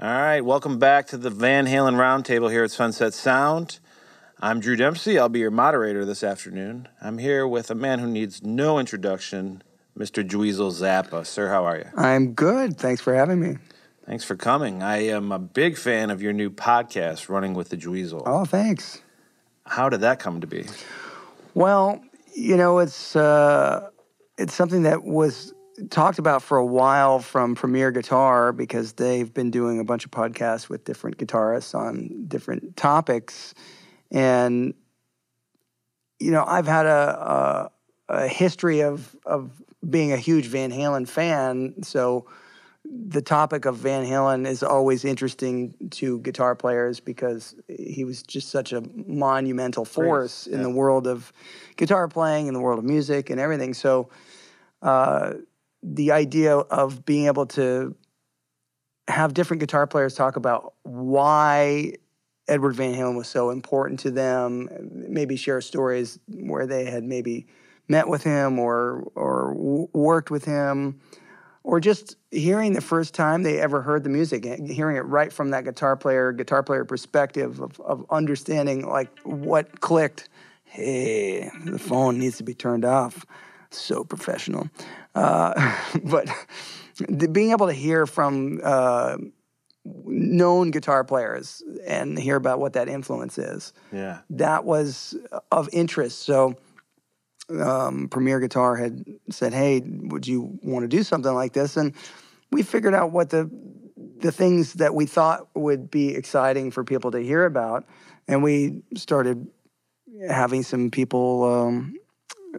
All right, welcome back to the Van Halen Roundtable here at Sunset Sound. I'm Drew Dempsey. I'll be your moderator this afternoon. I'm here with a man who needs no introduction, Mr. Dweezil Zappa. Sir, how are you? I'm good. Thanks for having me. Thanks for coming. I am a big fan of your new podcast, Running with the Dweezil. Oh, thanks. How did that come to be? Well, you know, it's uh, it's something that was talked about for a while from Premier Guitar because they've been doing a bunch of podcasts with different guitarists on different topics, and you know, I've had a, a, a history of of being a huge Van Halen fan, so the topic of Van Halen is always interesting to guitar players because he was just such a monumental force in the world of guitar playing, in the world of music, and everything. So, uh, the idea of being able to have different guitar players talk about why Edward Van Halen was so important to them, maybe share stories where they had maybe met with him or or worked with him or just hearing the first time they ever heard the music, hearing it right from that guitar player, guitar player perspective of, of understanding like what clicked. Hey, the phone needs to be turned off. So professional. Uh, but the, being able to hear from uh, known guitar players and hear about what that influence is, Yeah. that was of interest. So um, Premier Guitar had said, "Hey, would you want to do something like this?" And we figured out what the the things that we thought would be exciting for people to hear about, and we started having some people um,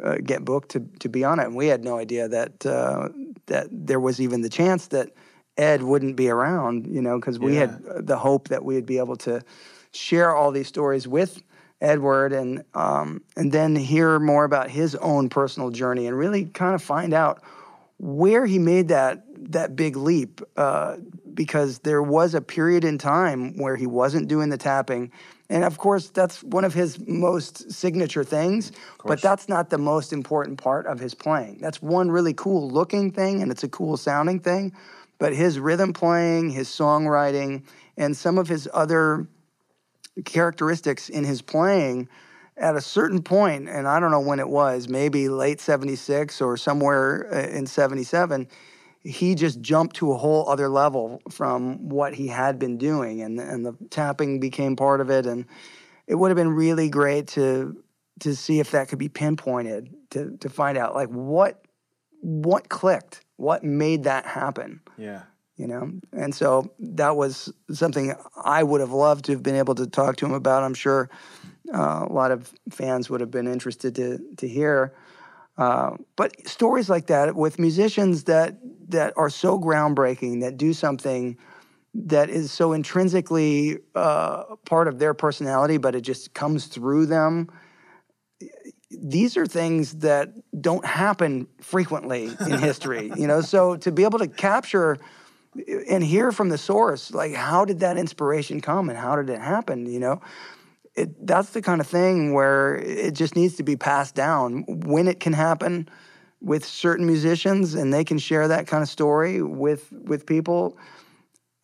uh, get booked to to be on it. And we had no idea that uh, that there was even the chance that Ed wouldn't be around, you know, because we had the hope that we'd be able to share all these stories with Edward and um, and then hear more about his own personal journey and really kind of find out where he made that that big leap uh, because there was a period in time where he wasn't doing the tapping and of course that's one of his most signature things but that's not the most important part of his playing. That's one really cool looking thing and it's a cool sounding thing but his rhythm playing his songwriting and some of his other characteristics in his playing at a certain point, and I don't know when it was, maybe late 76 or somewhere uh, in 77, he just jumped to a whole other level from what he had been doing, and, and the tapping became part of it. And it would have been really great to to see if that could be pinpointed to to find out like what what clicked, what made that happen Yeah. you know and so that was something i would have loved to have been able to talk to him about i'm sure uh, a lot of fans would have been interested to to hear uh, but stories like that with musicians that that are so groundbreaking that do something that is so intrinsically uh, part of their personality but it just comes through them these are things that don't happen frequently in history you know? So to be able to capture and hear from the source like how did that inspiration come and how did it happen you know it, that's the kind of thing where it just needs to be passed down. When it can happen with certain musicians and they can share that kind of story with with people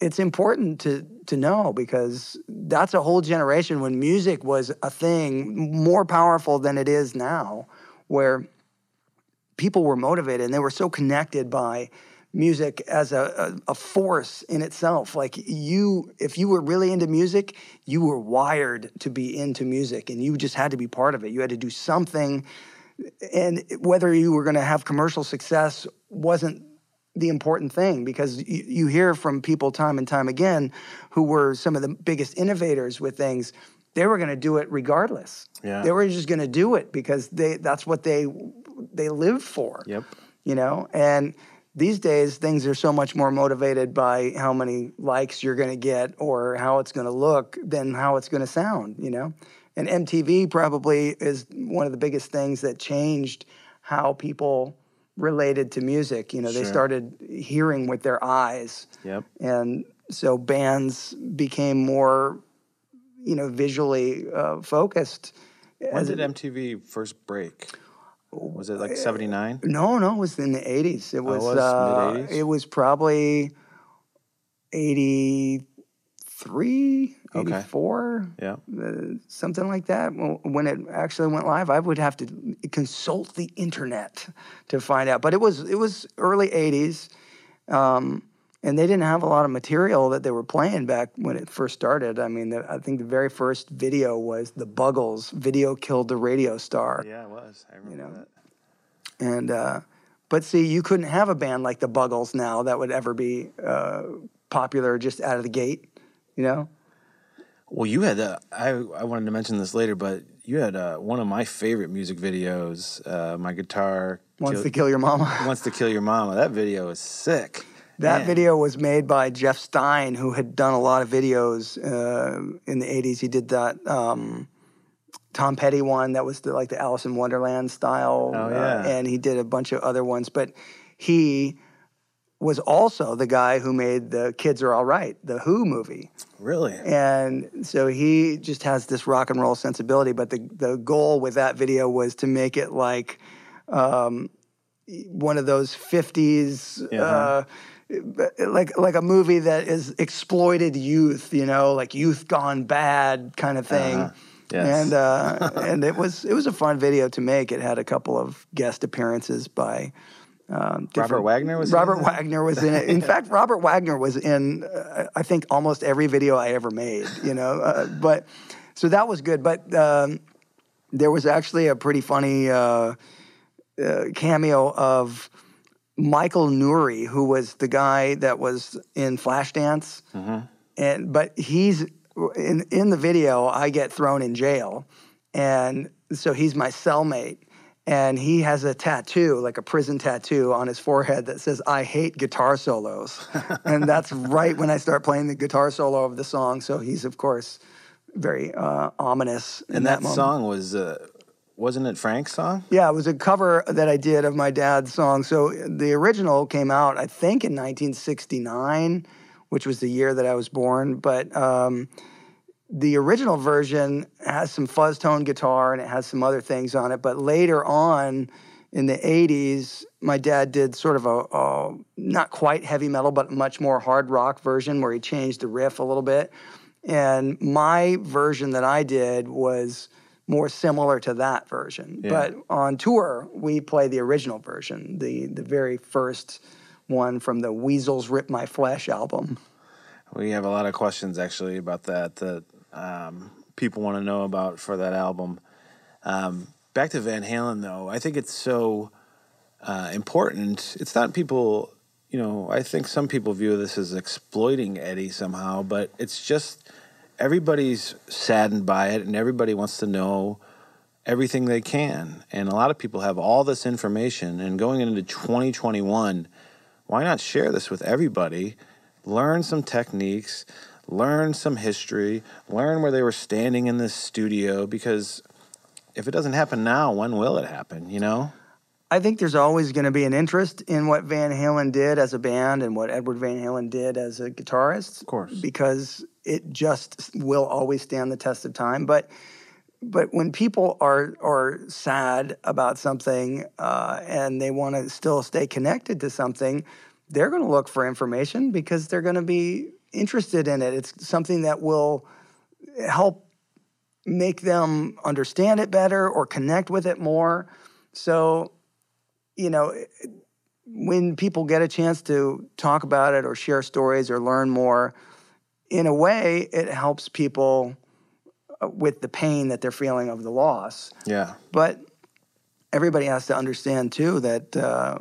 it's important to to know because that's a whole generation when music was a thing more powerful than it is now where people were motivated and they were so connected by music as a, a, a force in itself. Like you if you were really into music you were wired to be into music and you just had to be part of it. You had to do something. And whether you were going to have commercial success wasn't the important thing because you, you hear from people time and time again who were some of the biggest innovators with things they were going to do it regardless. Yeah. they were just going to do it because they that's what they they live for. Yep. you know? And these days things are so much more motivated by how many likes you're going to get or how it's going to look than how it's going to sound you know and mtv probably is one of the biggest things that changed how people related to music you know they started hearing with their eyes Yep. and so bands became more you know visually uh, focused When did MTV first break? Was it like 79? No, no, it was in the eighties. It was, was uh, it was probably 83, Okay. 84, Yeah. uh, something like that. When it actually went live, I would have to consult the internet to find out. But it was it was early 80s. Um, and they didn't have a lot of material that they were playing back when it first started. I mean, the, I think the very first video was the Buggles. Video killed the radio star. Yeah, it was. I remember you know. that. And uh, but see, you couldn't have a band like the Buggles now that would ever be uh, popular just out of the gate. You know? Well, you had uh, I I wanted to mention this later, but you had uh, one of my favorite music videos. Uh, my guitar Wants Kill- to kill your mama. wants to kill your mama. That video is sick. That Man. video was made by Jeff Stein, who had done a lot of videos uh, in the '80s. He did that um, Tom Petty one that was the, like the Alice in Wonderland style, Oh, uh, and he did a bunch of other ones. But he was also the guy who made the Kids Are All Right, the Who movie. Really? And so he just has this rock and roll sensibility. But the, the goal with that video was to make it like um, one of those 50s, Yeah. uh, like like a movie that is exploited youth, you know, like youth gone bad kind of thing. Uh-huh. Yes. And uh, and it was it was a fun video to make. It had a couple of guest appearances by um, Robert Wagner was in Robert it? Wagner was in it. In fact, Robert Wagner was in uh, I think almost every video I ever made. You know, uh, but so that was good. But um, there was actually a pretty funny uh, uh, cameo of Michael Nouri, who was the guy that was in Flashdance, and but he's in in the video. I get thrown in jail, and so he's my cellmate. And he has a tattoo, like a prison tattoo on his forehead that says, I hate guitar solos. and that's right when I start playing the guitar solo of the song. So he's, of course, very uh, ominous. in And that, moment. song was uh, wasn't it Frank's song? Yeah, it was a cover that I did of my dad's song. So the original came out, I think, in 1969, which was the year that I was born. But um, the original version has some fuzz tone guitar and it has some other things on it. But later on in the 80s, my dad did sort of a, a not quite heavy metal, but much more hard rock version where he changed the riff a little bit. And my version that I did was more similar to that version. Yeah. But on tour, we play the original version, the the very first one from the Weasels Rip My Flesh album. We have a lot of questions actually about that that um, people want to know about for that album. Um, back to Van Halen though, I think it's so uh, important. It's not people, you know. I think some people view this as exploiting Eddie somehow, but it's just everybody's saddened by it, and everybody wants to know everything they can. And a lot of people have all this information, and going into 2021, why not share this with everybody? Learn some techniques, learn some history, learn where they were standing in this studio because if it doesn't happen now, when will it happen, you know? I think there's always going to be an interest in what Van Halen did as a band and what Edward Van Halen did as a guitarist. Of course. Because it just will always stand the test of time. But but when people are are sad about something uh, and they want to still stay connected to something, they're going to look for information because they're going to be interested in it. It's something that will help make them understand it better or connect with it more. So, you know, when people get a chance to talk about it or share stories or learn more, in a way, it helps people uh, with the pain that they're feeling of the loss. Yeah. But everybody has to understand too that uh,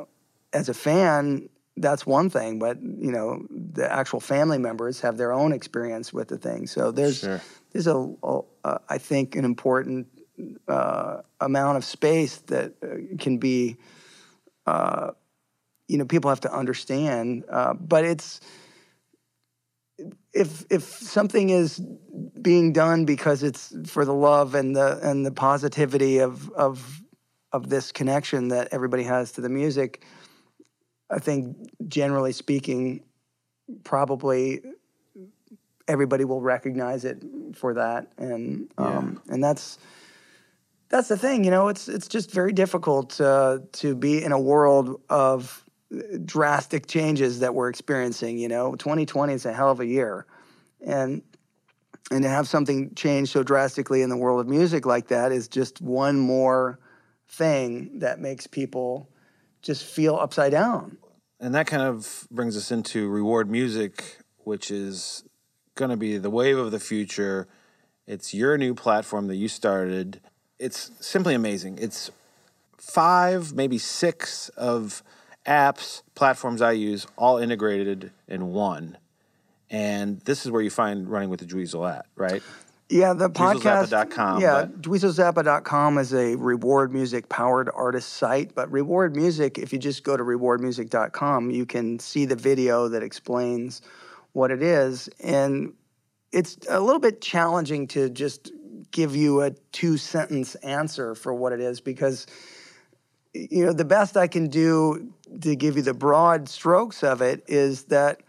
as a fan, that's one thing, but you know the actual family members have their own experience with the thing. So there's Sure. there's a, a, a I think an important uh, amount of space that uh, can be uh, you know people have to understand, uh, but it's if if something is being done because it's for the love and the and the positivity of of of this connection that everybody has to the music, I think generally speaking, probably everybody will recognize it for that, and um, and that's that's the thing. You know, it's it's just very difficult uh, to be in a world of drastic changes that we're experiencing. You know, 2020 is a hell of a year, and and to have something change so drastically in the world of music like that is just one more thing that makes people just feel upside down. And that kind of brings us into reward music, which is going to be the wave of the future. It's your new platform that you started. It's simply amazing. It's five, maybe six of apps, platforms I use, all integrated in one. And this is where you find Running with the Dweezil at, right? Yeah, the podcast. DweezilZappa.com, Yeah, DweezilZappa.com is a reward music powered artist site. But reward music, if you just go to rewardmusic.com, you can see the video that explains what it is. And it's a little bit challenging to just give you a two sentence answer for what it is because you know the best I can do to give you the broad strokes of it is that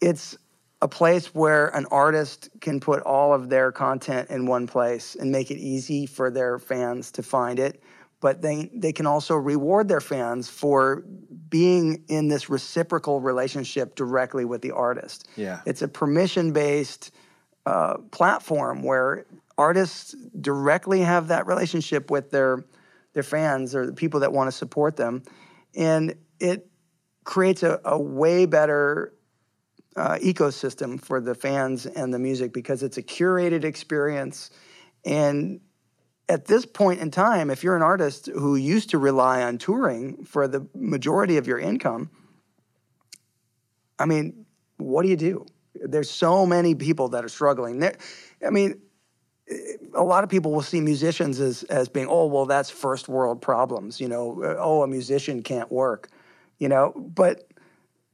it's a place where an artist can put all of their content in one place and make it easy for their fans to find it but they they can also reward their fans for being in this reciprocal relationship directly with the artist Yeah. it's a permission based uh, platform where artists directly have that relationship with their their fans or the people that want to support them and it creates a, a way better uh, ecosystem for the fans and the music because it's a curated experience. And at this point in time, if you're an artist who used to rely on touring for the majority of your income, I mean, what do you do? There's so many people that are struggling. There, I mean, a lot of people will see musicians as, as being, oh, well, that's first world problems. You know, uh, oh, a musician can't work. You know, but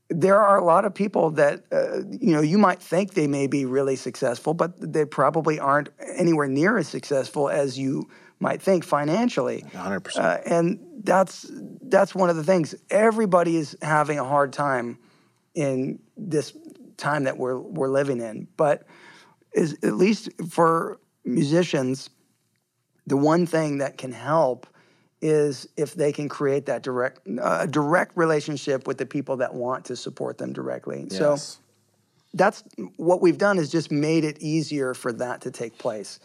there are a lot of people that uh, you know you might think they may be really successful, but they probably aren't anywhere near as successful as you might think financially. 100%. Uh, and that's that's one of the things. Everybody is having a hard time in this time that we're we're living in. But is at least for musicians, the one thing that can help is if they can create that direct uh, direct relationship with the people that want to support them directly. So that's what we've done is just made it easier for that to take place.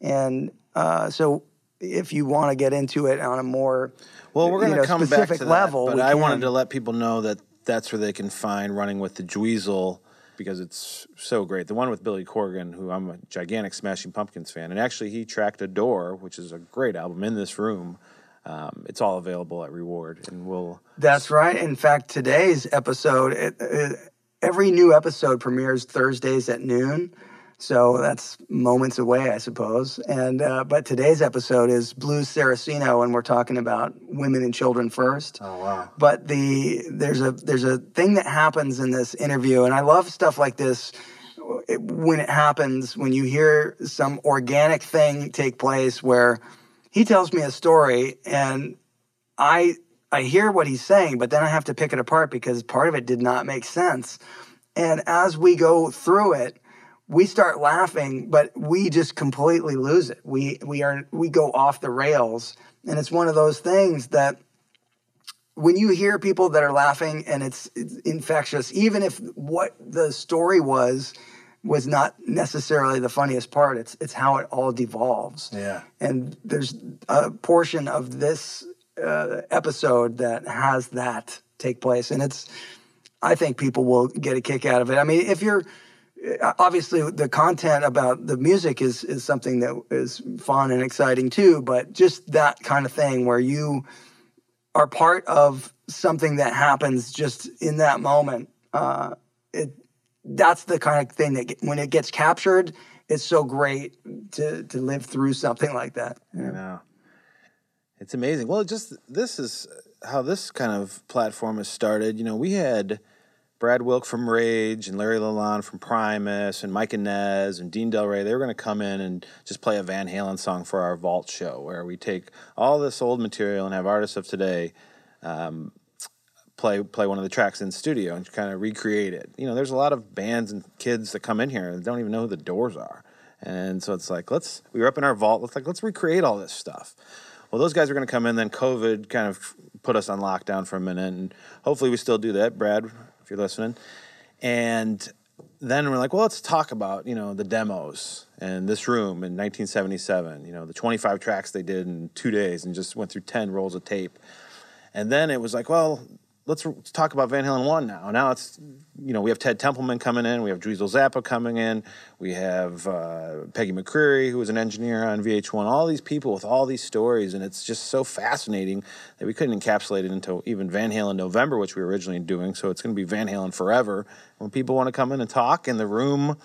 And uh, so if you want to get into it on a more Well, we're you going to know, come back to that, level, but I wanted to let people know that that's where they can find Running with the Dweezil because it's so great. The one with Billy Corgan, who I'm a gigantic Smashing Pumpkins fan, and actually he tracked Adore, which is a great album in this room. Um, it's all available at Reward, and we'll That's right. In fact, today's episode, it, it, every new episode premieres Thursdays at noon. So that's moments away, I suppose. And uh, but today's episode is Blues Saraceno, and we're talking about women and children first. Oh wow! But the there's a there's a thing that happens in this interview, and I love stuff like this it- when it happens when you hear some organic thing take place where he tells me a story and I I hear what he's saying, but then I have to pick it apart because part of it did not make sense. And as we go through it, we start laughing, but we just completely lose it. We we are we go off the rails, and it's one of those things that when you hear people that are laughing and it's, it's infectious, even if what the story was was not necessarily the funniest part, it's it's how it all devolves. Yeah. And there's a portion of this uh, episode that has that take place, and it's. I think people will get a kick out of it. I mean, if you're obviously the content about the music is is something that is fun and exciting too, but just that kind of thing where you are part of something that happens just in that moment. Uh, it that's the kind of thing that when it gets captured, it's so great to to live through something like that. I know. It's amazing. Well, just this is how this kind of platform has started. You know, we had Brad Wilk from Rage and Larry Lalonde from Primus and Mike Inez and Dean Del Rey. They were going to come in and just play a Van Halen song for our Vault show, where we take all this old material and have artists of today um, play play one of the tracks in studio and kind of recreate it. You know, there's a lot of bands and kids that come in here and don't even know who the Doors are, and so it's like let's we were up in our vault. Let's like let's recreate all this stuff. Well, those guys are going to come in. Then COVID kind of put us on lockdown for a minute, and hopefully we still do that, Brad, if you're listening. And then we're like, well, let's talk about you know the demos and this room in 1977. You know the 25 tracks they did in two days, and just went through 10 rolls of tape. And then it was like, well, let's, talk about Van Halen one now. Now it's you know we have Ted Templeman coming in, we have Dweezil Zappa coming in, we have uh, Peggy McCreary who was an engineer on VH1. All these people with all these stories, and it's just so fascinating that we couldn't encapsulate it into even Van Halen November, which we were originally doing. So it's going to be Van Halen forever. When people want to come in and talk in the room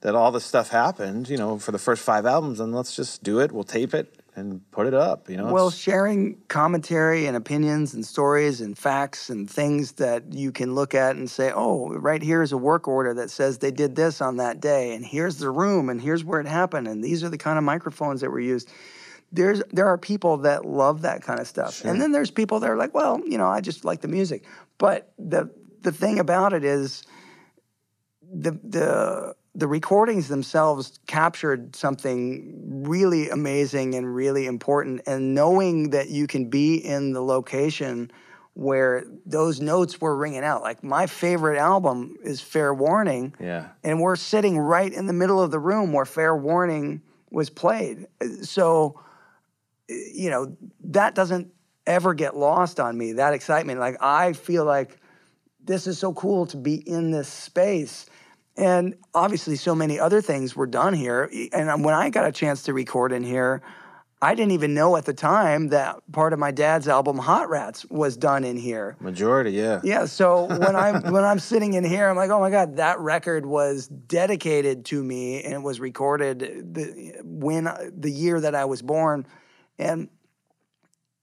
that all this stuff happened, you know, for the first five albums, and let's just do it. We'll tape it and put it up. You know, Well, sharing commentary and opinions and stories and facts and things that you can look at and say, oh, right here is a work order that says they did this on that day, and here's the room, and here's where it happened, and these are the kind of microphones that were used. There's there are people that love that kind of stuff, and then there's people that are like, well, you know, I just like the music. But the the thing about it is, the the the recordings themselves captured something really amazing and really important and knowing that you can be in the location where those notes were ringing out. Like my favorite album is fair warning yeah. and we're sitting right in the middle of the room where fair warning was played. So you know that doesn't ever get lost on me that excitement. Like i feel like this is so cool to be in this space and obviously so many other things were done here and when i got a chance to record in here i didn't even know at the time that part of my dad's album hot rats was done in here Majority, yeah. yeah. So when I'm when I'm sitting in here, I'm like, oh my god, that record was dedicated to me and it was recorded the when the year that I was born, and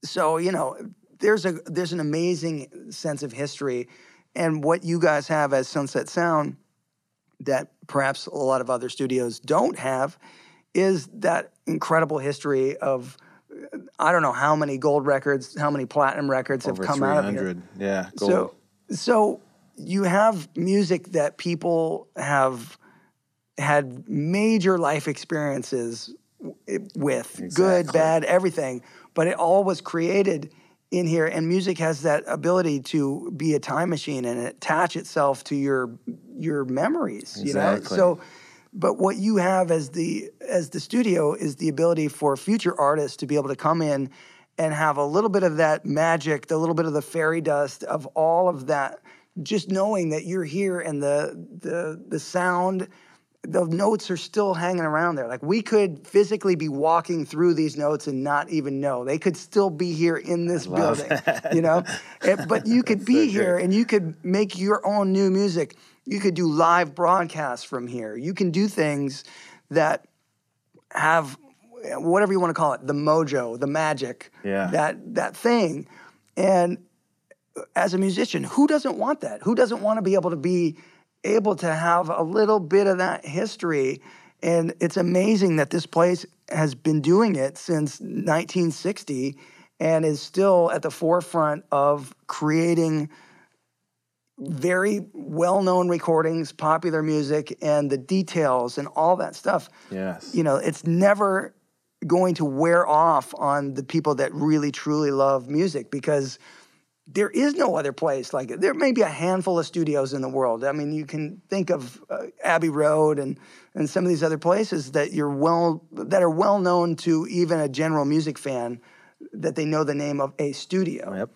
so you know, there's a there's an amazing sense of history, and what you guys have as Sunset Sound that perhaps a lot of other studios don't have is that incredible history of I don't know how many gold records, how many platinum records Over have come out of here. 300. Yeah. Gold. So, so you have music that people have had major life experiences with, good, bad, everything, but it all was created in here. And music has that ability to be a time machine and attach itself to your your memories. You know, so. But what you have as the as the studio is the ability for future artists to be able to come in and have a little bit of that magic, the little bit of the fairy dust of all of that, just knowing that you're here and the the the sound, the notes are still hanging around there. Like we could physically be walking through these notes and not even know. They could still be here in this building, you know. But you could be here and you could make your own new music. You could do live broadcasts from here. You can do things that have whatever you want to call it, the mojo, the magic, Yeah. that that thing. And uh, as a musician, who doesn't want that? Who doesn't want to be able to be able to have a little bit of that history? And it's amazing that this place has been doing it since 1960 and is still at the forefront of creating very well-known recordings, popular music, and the details and all that stuff. Yes. You know, it's never going to wear off on the people that really truly love music because there is no other place like it. There may be a handful of studios in the world. I mean, you can think of uh, Abbey Road and and some of these other places that you're well that are well known to even a general music fan that they know the name of a studio. Yep.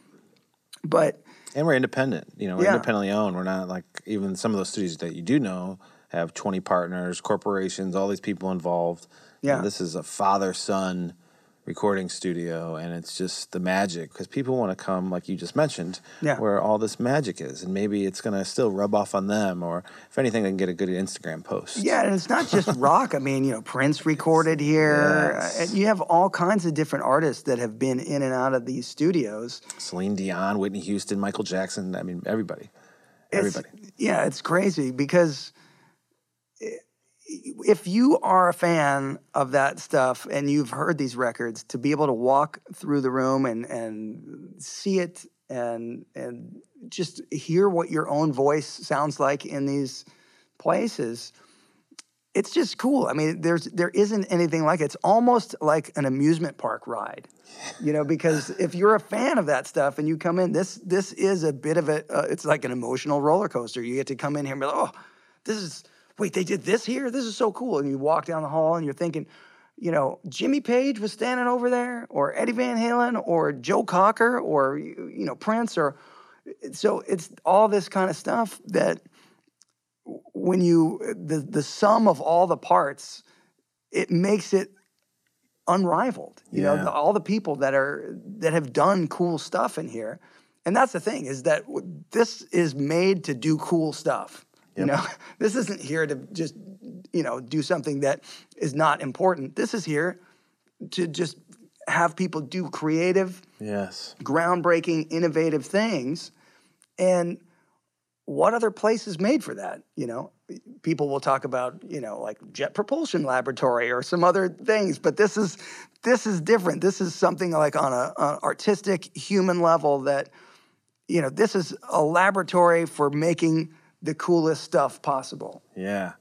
But And we're independent. You know, we're Yeah. independently owned. We're not like even some of those studios that you do know have 20 partners, corporations, all these people involved. Yeah. this is a father son recording studio, and it's just the magic because people want to come, like you just mentioned, Yeah. where all this magic is. And maybe it's going to still rub off on them, or if anything, they can get a good Instagram post. Yeah, and it's not just rock. I mean, you know, Prince recorded here. Yes. And you have all kinds of different artists that have been in and out of these studios. Celine Dion, Whitney Houston, Michael Jackson. I mean, everybody. It's- Everybody. yeah, it's crazy because if you are a fan of that stuff and you've heard these records, to be able to walk through the room and and see it and and just hear what your own voice sounds like in these places, it's just cool. I mean, there's there isn't anything like it. It's almost like an amusement park ride, you know. Because if you're a fan of that stuff and you come in, this this is a bit of a uh, it's like an emotional roller coaster. You get to come in here and be like, oh, this is wait, they did this here. This is so cool. And you walk down the hall and you're thinking, you know, Jimmy Page was standing over there, or Eddie Van Halen, or Joe Cocker, or you know Prince, or so it's all this kind of stuff that when you the the sum of all the parts, it makes it unrivaled. You yeah. know, the, all the people that are that have done cool stuff in here, and that's the thing is that this is made to do cool stuff. Yep. You know, this isn't here to just you know do something that is not important. This is here to just have people do creative, yes, groundbreaking, innovative things, and what other place is made for that? You know, people will talk about you know like jet propulsion laboratory or some other things, but this is this is different. This is something like on a, artistic human level that you know this is a laboratory for making the coolest stuff possible. Yeah.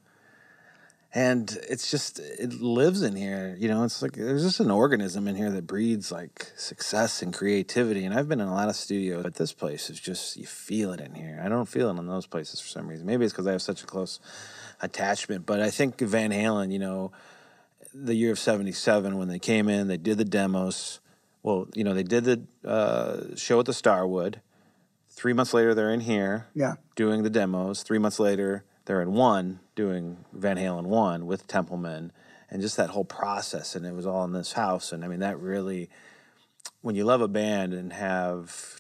And it's just it lives in here you know it's like there's just an organism in here that breeds like success and creativity and i've been in a lot of studios but this place is just you feel it in here. I don't feel it in those places for some reason. Maybe it's because i have such a close attachment but i think van halen you know the year of 77 when they came in they did the demos. Well you know they did the uh, show at the starwood three months later they're in here yeah. doing the demos. Three months later they're in one doing Van Halen one with Templeman and just that whole process and it was all in this house. And I mean that really when you love a band and have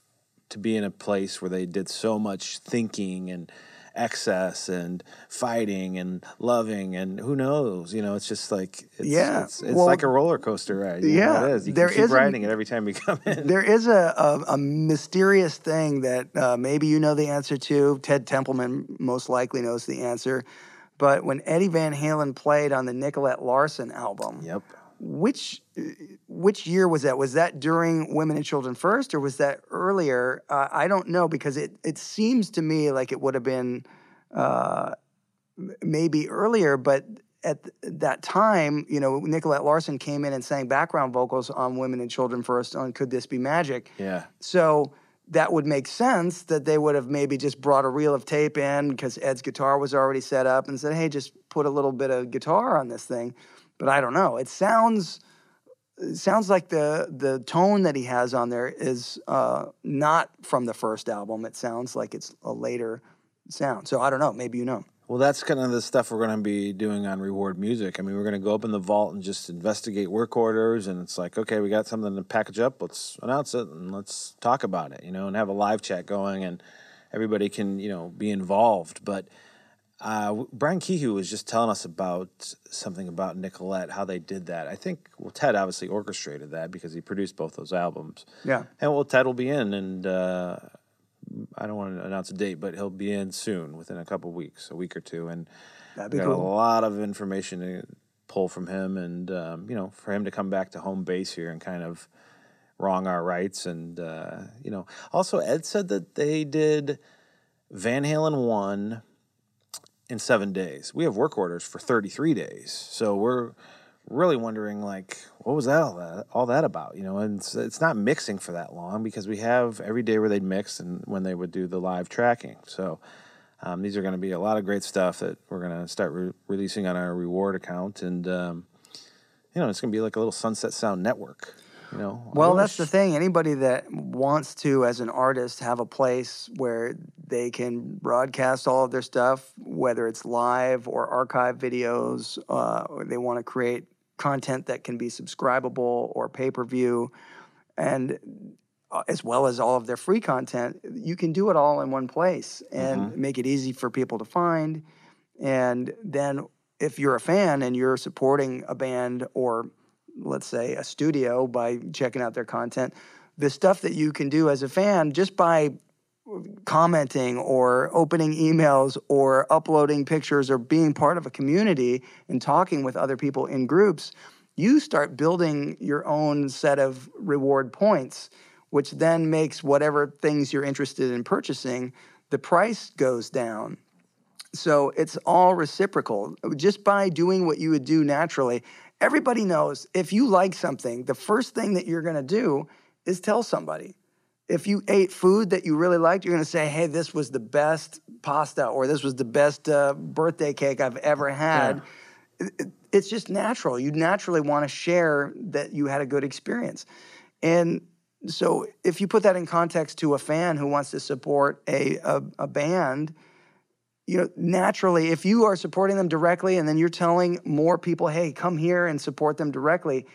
to be in a place where they did so much thinking and excess and fighting and loving and who knows you know it's just like it's, yeah it's, it's well, like a roller coaster ride you yeah it is. You there keep is riding a, it every time you come in. There is a, a, a mysterious thing that uh, maybe you know the answer to. Ted templeman most likely knows the answer. But when eddie van halen played on the nicolette larson album yep which which year was that? Was that during Women and Children First, or was that earlier? Uh, I don't know because it it seems to me like it would have been uh, maybe earlier, but at that time, you know, Nicolette Larson came in and sang background vocals on Women and Children First on Could This Be Magic? Yeah. So that would make sense that they would have maybe just brought a reel of tape in because Ed's guitar was already set up and said, hey, just put a little bit of guitar on this thing but I don't know. It sounds it sounds like the the tone that he has on there is uh, not from the first album. It sounds like it's a later sound. So I don't know. Maybe you know. Well, that's kind of the stuff we're going to be doing on Reward Music. I mean, we're going to go up in the vault and just investigate work orders, and it's like, okay, we got something to package up. Let's announce it and let's talk about it, you know, and have a live chat going, and everybody can, you know, be involved. But uh, Brian Kehew was just telling us about something about Nicolette, how they did that. I think well, Ted obviously orchestrated that because he produced both those albums. Yeah, and well, Ted will be in, and uh, I don't want to announce a date, but he'll be in soon, within a couple weeks, a week or two, and That'd be got cool. a lot of information to pull from him, and um, you know, for him to come back to home base here and kind of wrong our rights, and uh, you know, also Ed said that they did Van Halen one in seven days. We have work orders for 33 days. So we're really wondering like what was that all that all that about you know and it's, it's not mixing for that long because we have every day where they'd mix and when they would do the live tracking so um, these are going to be a lot of great stuff that we're going to start re- releasing on our reward account and um, you know it's going to be like a little sunset sound network you know, well, that's the thing. Anybody that wants to, as an artist, have a place where they can broadcast all of their stuff, whether it's live or archive videos, uh, or they want to create content that can be subscribable or pay per view, and uh, as well as all of their free content, you can do it all in one place and mm-hmm. make it easy for people to find. And then, if you're a fan and you're supporting a band or let's say, a studio by checking out their content. The stuff that you can do as a fan just by commenting or opening emails or uploading pictures or being part of a community and talking with other people in groups, you start building your own set of reward points, which then makes whatever things you're interested in purchasing, the price goes down. So it's all reciprocal. Just by doing what you would do naturally, everybody knows if you like something, the first thing that you're going to do is tell somebody. If you ate food that you really liked, you're going to say, "Hey, this was the best pasta," or "This was the best uh, birthday cake I've ever had." It- it- It's just natural. You naturally want to share that you had a good experience, and so if you put that in context to a fan who wants to support a, a, a band, you know, naturally, if you are supporting them directly and then you're telling more people, hey, come here and support them directly,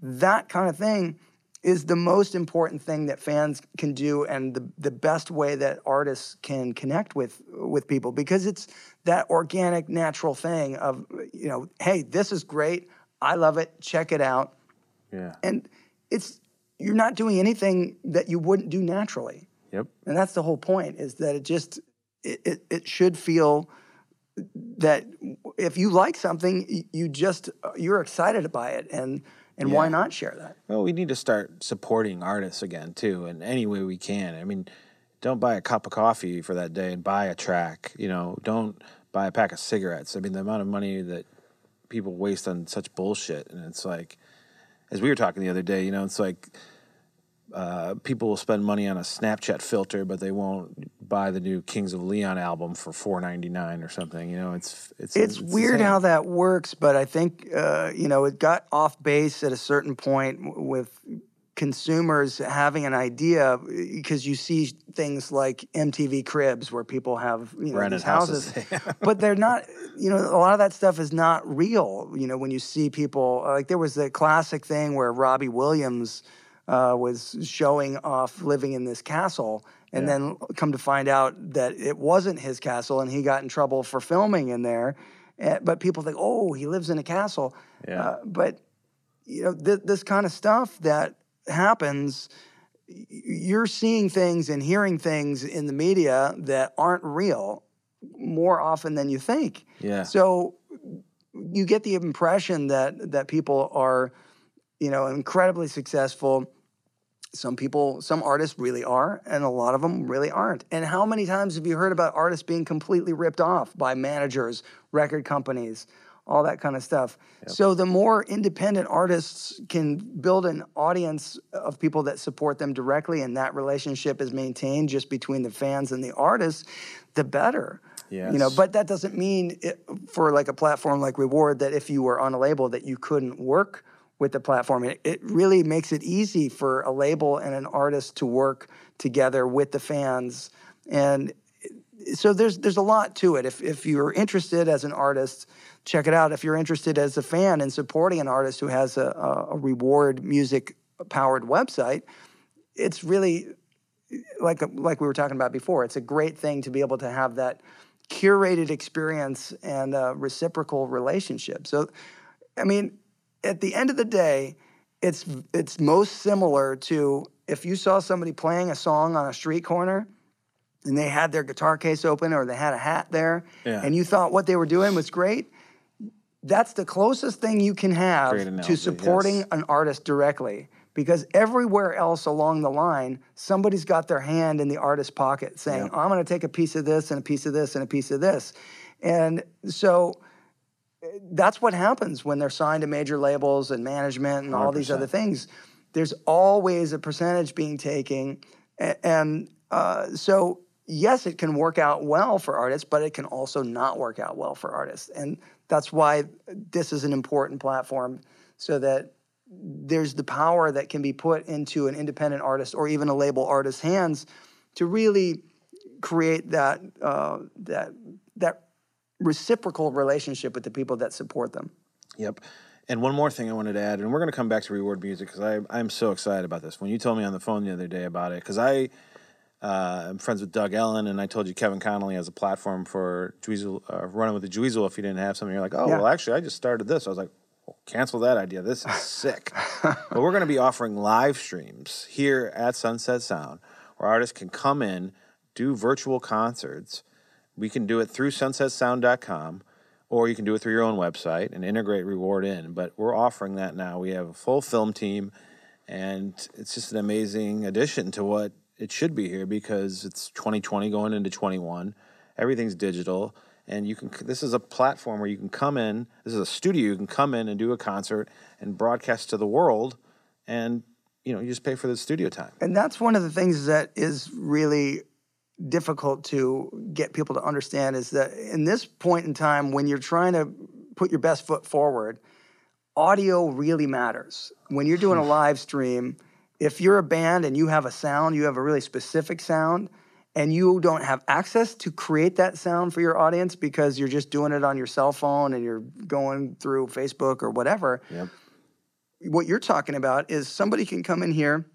that kind of thing is the most important thing that fans can do and the, the best way that artists can connect with with people because it's that organic natural thing of you know hey this is great. I love it. Check it out. Yeah. and it's you're not doing anything that you wouldn't do naturally. Yep. and that's the whole point is that it just it, it, it should feel that if you like something you just you're excited by it. And and why not share that Well, we need to start supporting artists again too, in any way we can. I mean, don't buy a cup of coffee for that day and buy a track. You know, don't buy a pack of cigarettes. I mean, the amount of money that people waste on such bullshit, and it's like, as we were talking the other day, you know, it's like uh, people will spend money on a Snapchat filter, but they won't buy the new Kings of Leon album for four ninety nine or something. You know, it's it's it's weird insane. how that works but i think uh, you know it got off base at a certain point with consumers having an idea because you see things like mtv cribs where people have you know Rented these houses, houses. but they're not you know a lot of that stuff is not real you know when you see people like there was the classic thing where robbie williams uh, was showing off living in this castle and Yeah. then come to find out that it wasn't his castle and he got in trouble for filming in there Eh, but people think oh he lives in a castle Yeah. uh, but you know th- this kind of stuff that happens, you're seeing things and hearing things in the media that aren't real more often than you think Yeah. so you get the impression that that people are you know incredibly successful some people some artists really are and a lot of them really aren't. And how many times have you heard about artists being completely ripped off by managers record companies all that kind of stuff so the more independent artists can build an audience of people that support them directly and that relationship is maintained just between the fans and the artists the better. You know but that doesn't mean it, for like a platform like reward that if you were on a label that you couldn't work with the platform. It, it really makes it easy for a label and an artist to work together with the fans. And eh, so there's there's a lot to it. If if you're interested as an artist check it out. If you're interested as a fan in supporting an artist who has a, a, a reward music powered website it's really eh, like like we were talking about before, it's a great thing to be able to have that curated experience and a reciprocal relationship. So, I mean, at the end of the day, it's it's most similar to if you saw somebody playing a song on a street corner and they had their guitar case open or they had a hat there Yeah. and you thought what they were doing was great that's the closest thing you can have Great to supporting yes. an artist directly because everywhere else along the line somebody's got their hand in the artist's pocket saying i'm going to take a piece of this and a piece of this and a piece of this and so that's what happens when they're signed to major labels and management and all these other things. There's always a percentage being taken and uh, so yes it can work out well for artists but it can also not work out well for artists. And that's why this is an important platform so that there's the power that can be put into an independent artist or even a label artist's hands to really create that uh, that that reciprocal relationship with the people that support them. Yep. And one more thing I wanted to add, and we're going to come back to reward music because I'm so excited about this. When you told me on the phone the other day about it, because I uh, I'm friends with Doug Ellin, and I told you Kevin Connolly has a platform for Dweezil, uh, running with the Dweezil. If you didn't have something, you're like, oh Yeah. well, actually, I just started this. I was like, well, cancel that idea. This is sick. but we're going to be offering live streams here at Sunset Sound, where artists can come in, do virtual concerts. We can do it through sunsetsound.com or you can do it through your own website and integrate reward in. But we're offering that now. We have a full film team, and it's just an amazing addition to what it should be here because it's 2020 going into 21. Everything's digital, and you can. This is a platform where you can come in. This is a studio. You can come in and do a concert and broadcast to the world, and you know you just pay for the studio time. And that's one of the things that is really difficult to get people to understand is that in this point in time when you're trying to put your best foot forward, audio really matters. When you're doing a hmm. live stream, if you're a band and you have a sound, you have a really specific sound, and you don't have access to create that sound for your audience because you're just doing it on your cell phone and you're going through Facebook or whatever. Yep. What you're talking about is somebody can come in here,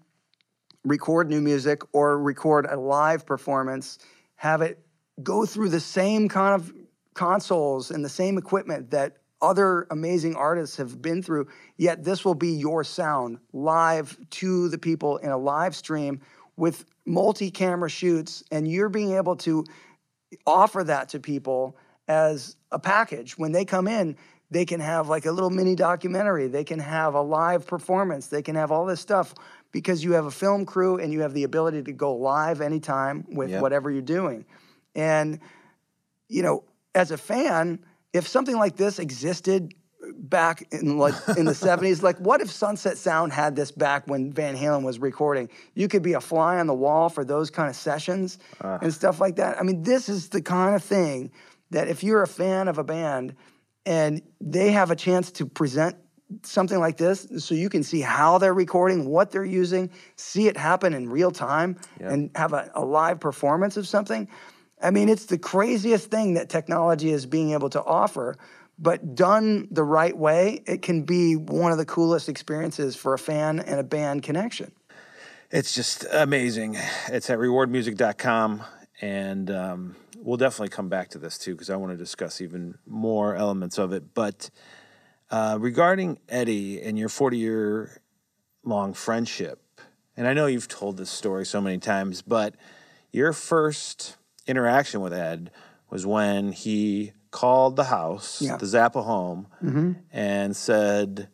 record new music or record a live performance, have it go through the same kind of consoles and the same equipment that other amazing artists have been through, yet this will be your sound live to the people in a live stream with multi camera shoots, and you're being able to offer that to people as a package. When they come in, they can have like a little mini documentary, they can have a live performance, they can have all this stuff because you have a film crew and you have the ability to go live anytime with Yep. whatever you're doing. And, you know, as a fan, if something like this existed back in like in the 70s like what if sunset sound had this back when van halen was recording you could be a fly on the wall for those kind of sessions ah. and stuff like that i mean this is the kind of thing that if you're a fan of a band and they have a chance to present something like this so you can see how they're recording what they're using see it happen in real time and have a, a live performance of something I mean, it's the craziest thing that technology is being able to offer, but done the right way, it can be one of the coolest experiences for a fan and a band connection. It's just amazing. It's at rewardmusic.com. And um, we'll definitely come back to this too, because I want to discuss even more elements of it. But uh, regarding Eddie and your 40 year long friendship, and I know you've told this story so many times, but your first interaction with Ed was when he called the house, Yeah. the Zappa home, and said,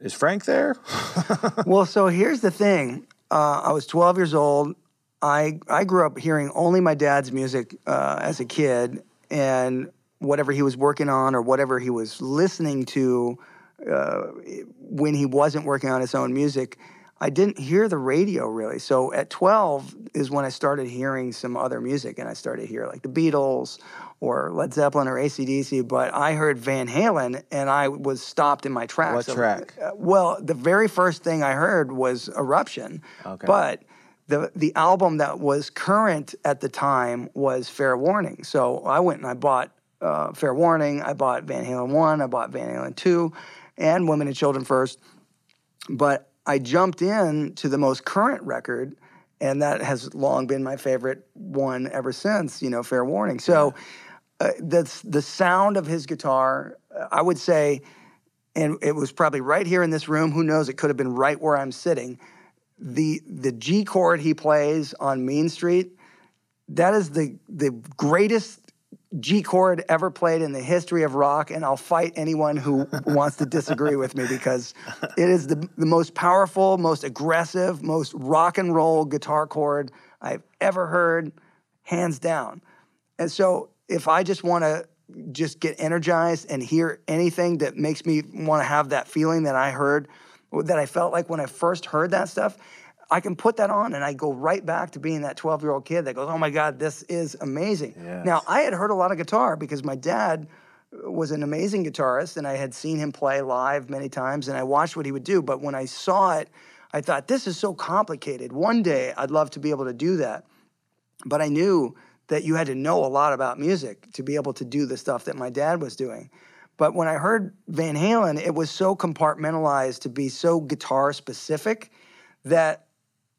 Is Frank there? well, so here's the thing. Uh, I was 12 years old. I I grew up hearing only my dad's music uh, as a kid, and whatever he was working on or whatever he was listening to uh, when he wasn't working on his own music, I didn't hear the radio really. So at 12 is when I started hearing some other music, and I started to hear like the Beatles or Led Zeppelin or ACDC. But I heard Van Halen, and I was stopped in my tracks. What So, track? uh, well, the very first thing I heard was Eruption. Okay. But the the album that was current at the time was Fair Warning. So I went and I bought uh, Fair Warning. I bought Van Halen one. I bought Van Halen two, and Women and Children first. But I jumped in to the most current record, and that has long been my favorite one ever since. You know, Fair Warning. So. Uh, that's the sound of his guitar. uh, I would say, and it was probably right here in this room. Who knows? It could have been right where I'm sitting. The the G chord he plays on Mean Street, that is the the greatest G chord ever played in the history of rock, and I'll fight anyone who wants to disagree with me because it is the, the most powerful, most aggressive, most rock and roll guitar chord I've ever heard, hands down. And so if I just want to just get energized and hear anything that makes me want to have that feeling that I heard, that I felt like when I first heard that stuff, I can put that on and I go right back to being that 12 year old kid that goes, oh my God, this is amazing. Yes. Now, I had heard a lot of guitar because my dad was an amazing guitarist and I had seen him play live many times and I watched what he would do. But when I saw it, I thought, this is so complicated. One day I'd love to be able to do that. But I knew that you had to know a lot about music to be able to do the stuff that my dad was doing. But when I heard Van Halen, it was so compartmentalized to be so guitar specific that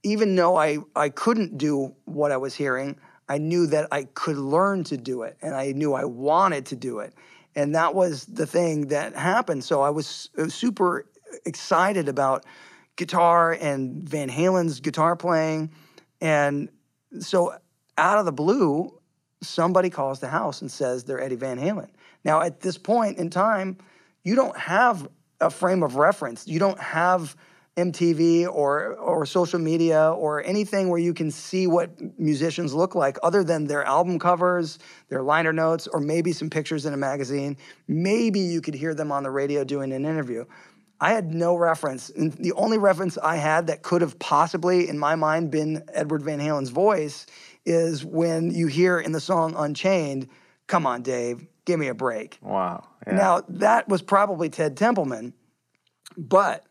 even though I, I couldn't do what I was hearing, I knew that I could learn to do it and I knew I wanted to do it. And that was the thing that happened. So I was uh, super excited about guitar and Van Halen's guitar playing. And so out of the blue, somebody calls the house and says they're Eddie Van Halen. Now, at this point in time, you don't have a frame of reference. You don't have MTV or or social media or anything where you can see what musicians look like other than their album covers, their liner notes, or maybe some pictures in a magazine. Maybe you could hear them on the radio doing an interview. I had no reference. And the only reference I had that could have possibly, in my mind, been Edward Van Halen's voice is when you hear in the song Unchained, Come on, Dave, give me a break. Wow. Yeah. Now, that was probably Ted Templeman. But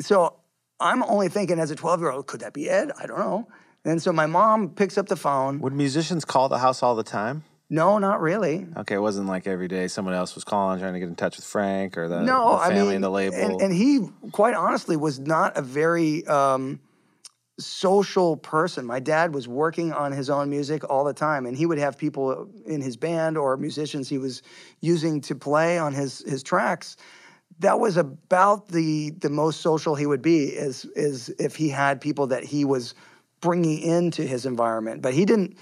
so I'm only thinking as a 12 year old, could that be Ed? I don't know. And so my mom picks up the phone. Would musicians call the house all the time? No, not really. Okay, it wasn't like every day someone else was calling trying to get in touch with Frank or the, No, the I family mean, and the label. And, and he, quite honestly, was not a very um, social person. My dad was working on his own music all the time, and he would have people in his band or musicians he was using to play on his his tracks. That was about the the most social he would be, is is if he had people that he was bringing into his environment. But he didn't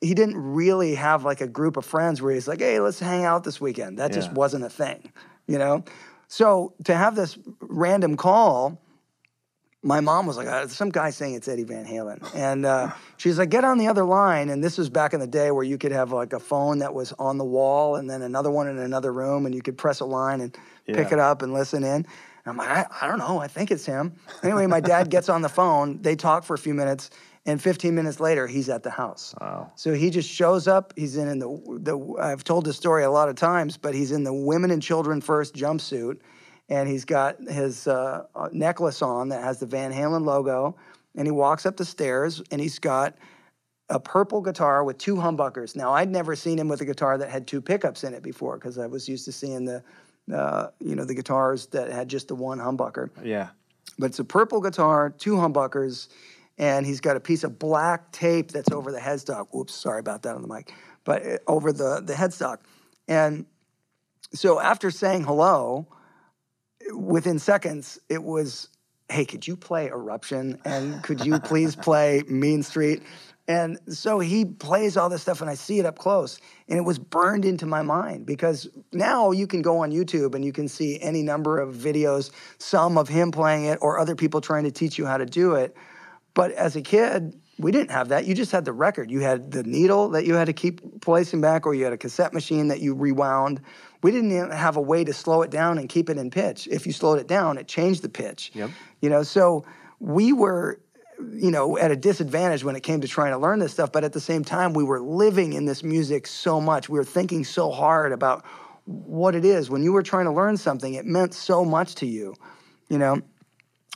he didn't really have like a group of friends where he's like, hey, let's hang out this weekend. That just wasn't a thing, you know? So to have this random call, my mom was like, uh, some guy saying it's Eddie Van Halen. And uh, she's like, get on the other line. And this was back in the day where you could have like a phone that was on the wall and then another one in another room and you could press a line and pick it up and listen in. And I'm like, I, I don't know. I think it's him. Anyway, my dad gets on the phone. They talk for a few minutes. And 15 minutes later, he's at the house. Wow. So he just shows up. He's in, in the, the, I've told this story a lot of times, but he's in the women and children first jumpsuit. And he's got his uh, uh, necklace on that has the Van Halen logo. And he walks up the stairs and he's got a purple guitar with two humbuckers. Now, I'd never seen him with a guitar that had two pickups in it before because I was used to seeing the, uh, you know, the guitars that had just the one humbucker Yeah. but it's a purple guitar, two humbuckers, and he's got a piece of black tape that's over the headstock. Oops, sorry about that on the mic, but uh, over the the headstock. And so after saying hello, within seconds, it was, "Hey, could you play Eruption? And could you please play Mean Street?" And so he plays all this stuff, and I see it up close, and it was burned into my mind because now you can go on YouTube and you can see any number of videos, some of him playing it or other people trying to teach you how to do it. But as a kid, we didn't have that. You just had the record. You had the needle that you had to keep placing back, or you had a cassette machine that you rewound. We didn't even have a way to slow it down and keep it in pitch. If you slowed it down, it changed the pitch. Yep. You know, so we were, you know, at a disadvantage when it came to trying to learn this stuff. But at the same time, we were living in this music so much. We were thinking so hard about what it is. When you were trying to learn something, it meant so much to you. You know.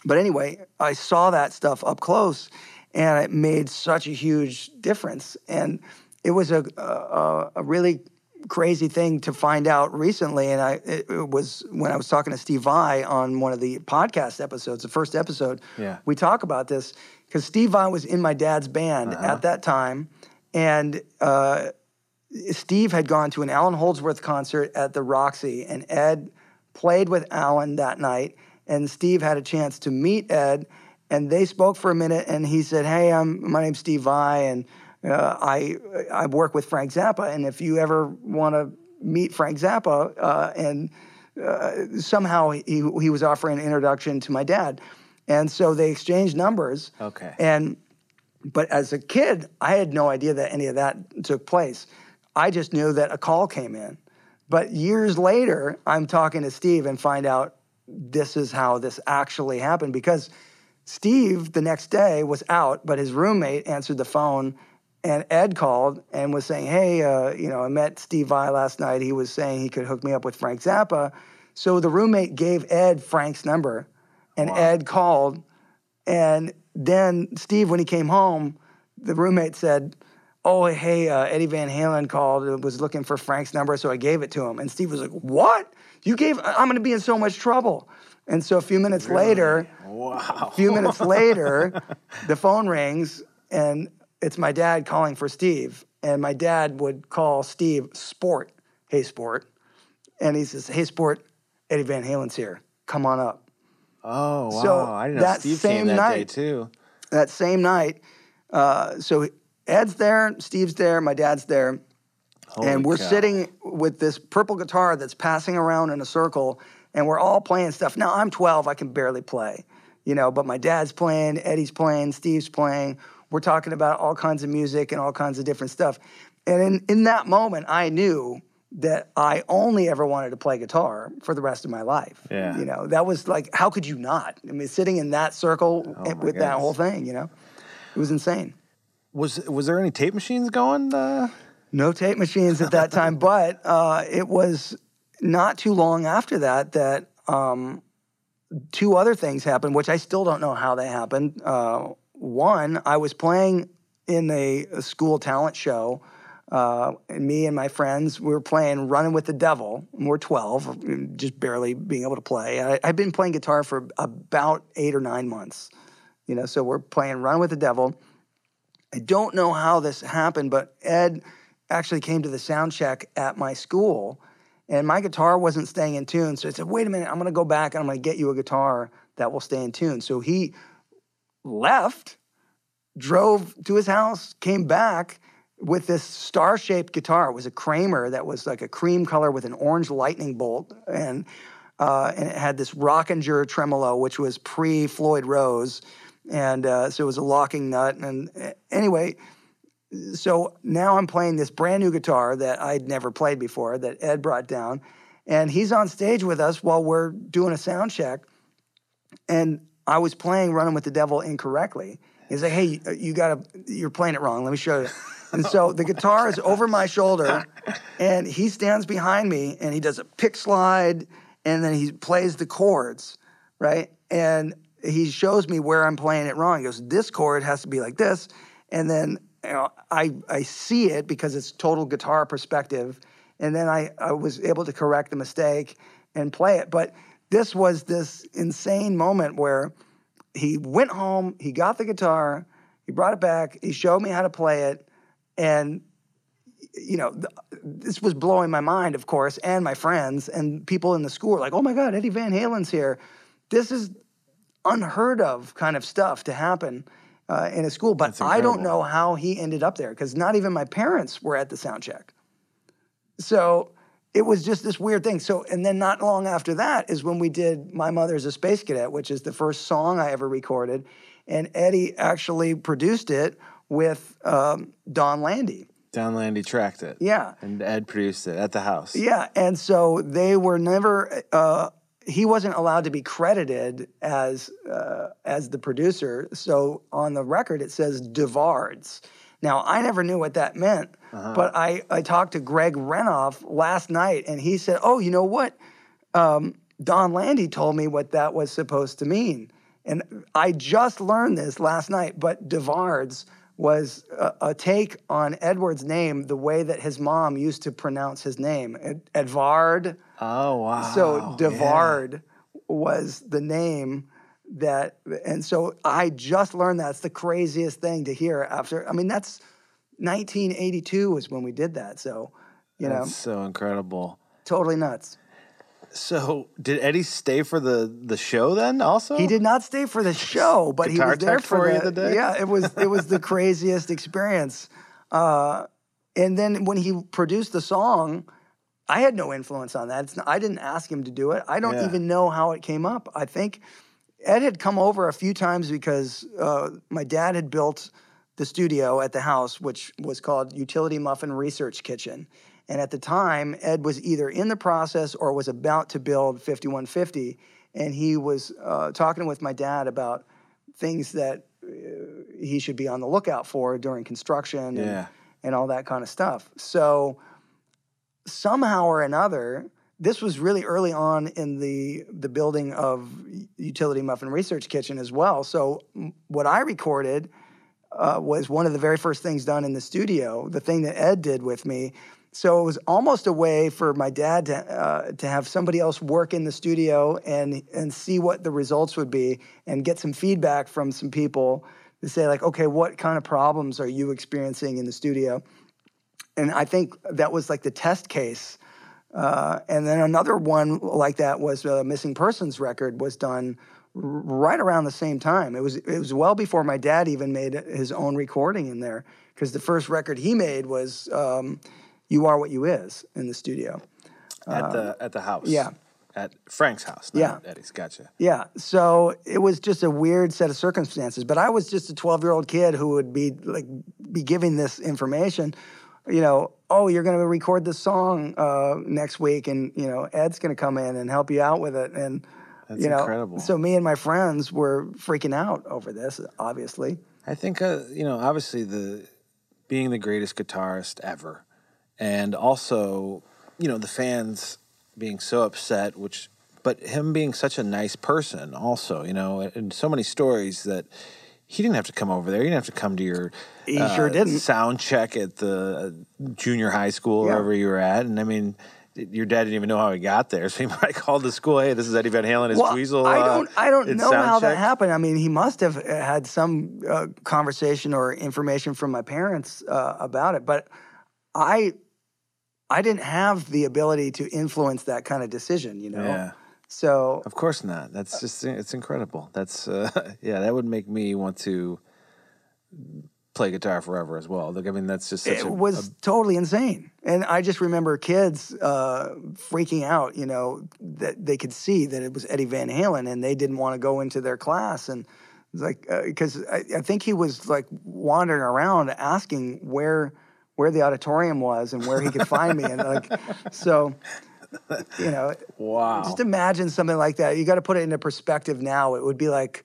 But anyway, I saw that stuff up close, and it made such a huge difference. And it was a a, a really crazy thing to find out recently. And I it, was when I was talking to Steve Vai on one of the podcast episodes, the first episode. Yeah. we talk about this because Steve Vai was in my dad's band at that time, and. Uh, Steve had gone to an Allan Holdsworth concert at the Roxy, and Ed played with Allan that night. And Steve had a chance to meet Ed, and they spoke for a minute. And he said, "Hey, I'm my name's Steve Vai, and uh, I I work with Frank Zappa. And if you ever want to meet Frank Zappa, uh, and uh, somehow he he was offering an introduction to my dad, and so they exchanged numbers. Okay. And but as a kid, I had no idea that any of that took place. I just knew that a call came in. But years later, I'm talking to Steve and find out this is how this actually happened because Steve the next day was out, but his roommate answered the phone and Ed called and was saying, Hey, uh, you know, I met Steve Vai last night. He was saying he could hook me up with Frank Zappa. So the roommate gave Ed Frank's number and Ed called and then Steve, when he came home, the roommate said, "Oh, hey, uh, Eddie Van Halen called. and Was looking for Frank's number, so I gave it to him." And Steve was like, "What? You gave? I'm going to be in so much trouble." And so a few minutes later, Wow. a few minutes later, the phone rings, and it's my dad calling for Steve. And my dad would call Steve Sport. Hey, Sport. And he says, Hey, Sport, Eddie Van Halen's here. Come on up. Oh wow! So I didn't know Steve same came that day night- too. that same night. Uh, so Ed's there, Steve's there, my dad's there, Holy and we're cow. sitting with this purple guitar that's passing around in a circle and we're all playing stuff. Now I'm 12, I can barely play, you know, but my dad's playing, Eddie's playing, Steve's playing. We're talking about all kinds of music and all kinds of different stuff. And in, in that moment, I knew that I only ever wanted to play guitar for the rest of my life. Yeah. You know, that was like, how could you not? I mean, sitting in that circle Oh with that whole thing, you know, it was insane. Was was there any tape machines going? Uh, No tape machines at that time, but uh, it was not too long after that that um, two other things happened, which I still don't know how they happened. Uh, one, I was playing in a, a school talent show. Uh, and me and my friends, we were playing Running with the Devil. We're 12, just barely being able to play. I, I'd been playing guitar for about eight or nine months. You know, so we're playing Run with the Devil. I don't know how this happened, but Ed actually came to the sound check at my school, and my guitar wasn't staying in tune. So I said, "Wait a minute, I'm going to go back and I'm going to get you a guitar that will stay in tune." So he left, drove to his house, came back with this star-shaped guitar. It was a Kramer that was like a cream color with an orange lightning bolt, and uh, and it had this Rockinger tremolo, which was pre Floyd Rose, and uh, so it was a locking nut. And uh, anyway, so now I'm playing this brand new guitar that I'd never played before that Ed brought down, and he's on stage with us while we're doing a sound check, and I was playing "Running with the Devil" incorrectly. He's like, "Hey, uh, you gotta, you're playing it wrong. Let me show you." And so the guitar is over my shoulder, and he stands behind me, and he does a pick slide, and then he plays the chords, right? And he shows me where I'm playing it wrong. He goes, "This chord has to be like this," and then you know, I I see it because it's total guitar perspective, and then I I was able to correct the mistake and play it. But this was this insane moment where he went home, he got the guitar, he brought it back, he showed me how to play it, and you know, th- this was blowing my mind, of course, and my friends and people in the school were like, "Oh my God, Eddie Van Halen's here!" This is unheard of kind of stuff to happen uh, in a school. But I don't know how he ended up there because not even my parents were at the sound check. So it was just this weird thing. So, and then not long after that is when we did My Mother's a Space Cadet, which is the first song I ever recorded. And Eddie actually produced it with um, Don Landee. Don Landee tracked it. Yeah. And Ed produced it at the house. Yeah, and so they were never. Uh, he wasn't allowed to be credited as uh, as the producer. So on the record it says Devards. Now I never knew what that meant, but I I talked to Greg Renoff last night, and he said, "Oh, you know what? Um, Don Landee told me what that was supposed to mean." And I just learned this last night, but Devards was a, a take on Edward's name, the way that his mom used to pronounce his name, Ed- Edvard. Oh wow. So yeah. Devard was the name that, and so I just learned that's the craziest thing to hear after. I mean, that's 1982 was when we did that. So, you know, so incredible. totally nuts. So did Eddie stay for the the show then? Also, He did not stay for the show, but he was there for, for you the, the day? Yeah, it was it was the craziest experience. Uh, and then when he produced the song, I had no influence on that. It's not, I didn't ask him to do it. I don't Yeah. even know how it came up. I think Ed had come over a few times because uh, my dad had built the studio at the house, which was called Utility Muffin Research Kitchen. And at the time, Ed was either in the process or was about to build 5150. And he was uh, talking with my dad about things that uh, he should be on the lookout for during construction and, Yeah. and all that kind of stuff. So somehow or another, this was really early on in the the building of Utility Muffin Research Kitchen as well. So m- what I recorded uh, was one of the very first things done in the studio. The thing that Ed did with me. So it was almost a way for my dad to uh, to have somebody else work in the studio and and see what the results would be and get some feedback from some people to say like, okay, what kind of problems are you experiencing in the studio? and I think that was like the test case. Uh, and then another one like that was a missing persons record was done right around the same time. It was it was well before my dad even made his own recording in there because the first record he made was um, "You Are What You Is" in the studio. at the at the house. Yeah. at Frank's house. Yeah. Eddie's. Gotcha. Yeah. So it was just a weird set of circumstances. But I was just a 12 year old kid who would be like, be giving this information. You know, oh, you're going to record this song uh, next week, and you know, Ed's going to come in and help you out with it, and That's you know, incredible. so me and my friends were freaking out over this, obviously. I think uh, you know, obviously the being the greatest guitarist ever, and also you know the fans being so upset, which but him being such a nice person, also you know, and so many stories that he didn't have to come over there. He didn't have to come to your He sure didn't. sound check at the uh, junior high school Yeah. wherever you were at, and I mean. Your dad didn't even know how he got there, so he might called the school. Hey, this is Eddie Van Halen. Is well, Dweezil? I uh, don't, I don't know how that happened. I mean, he must have had some uh, conversation or information from my parents uh, about it, but I, I didn't have the ability to influence that kind of decision. You know, Yeah. so Of course not. That's just it's incredible. That's uh, yeah, that would make me want to play guitar forever as well. Like I mean, that's just such it a, was totally insane. And I just remember kids uh, freaking out, you know, that they could see that it was Eddie Van Halen and they didn't want to go into their class. And like, because I, I think he was like wandering around asking where where the auditorium was and where he could find me. And like, so, you know, wow. just imagine something like that. You got to put it into perspective now. It would be like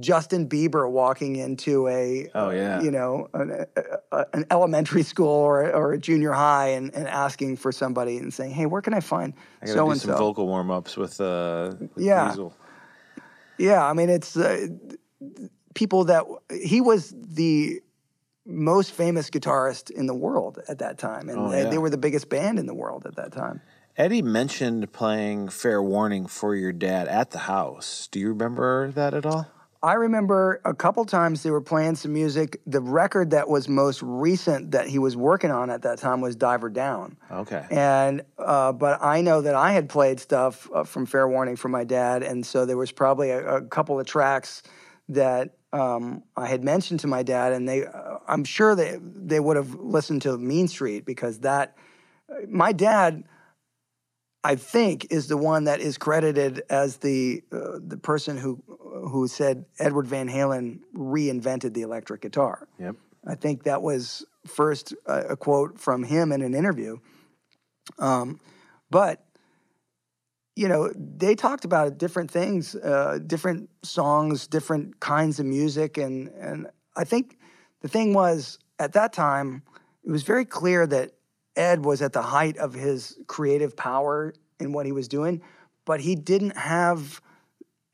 Justin Bieber walking into a, Oh, yeah. you know, an, a, a- an elementary school or, or a junior high and, and asking for somebody and saying, hey, where can I find I gotta so and some so? vocal warm ups with uh with Yeah. Dweezil. Yeah, I mean, it's uh, people that he was the most famous guitarist in the world at that time, and Oh, they, yeah. they were the biggest band in the world at that time. Eddie mentioned playing Fair Warning for your dad at the house. Do you remember that at all? I remember a couple times they were playing some music. The record that was most recent that he was working on at that time was Diver Down. Okay. And uh, but I know that I had played stuff uh, from Fair Warning for my dad, and so there was probably a, a couple of tracks that um, I had mentioned to my dad, and they, uh, I'm sure they they would have listened to Mean Street because that, my dad, I think, is the one that is credited as the uh, the person who who said Edward Van Halen reinvented the electric guitar. Yep. I think that was first a, a quote from him in an interview. Um, but you know, they talked about different things, uh, different songs, different kinds of music, and and I think the thing was at that time it was very clear that Ed was at the height of his creative power in what he was doing, but he didn't have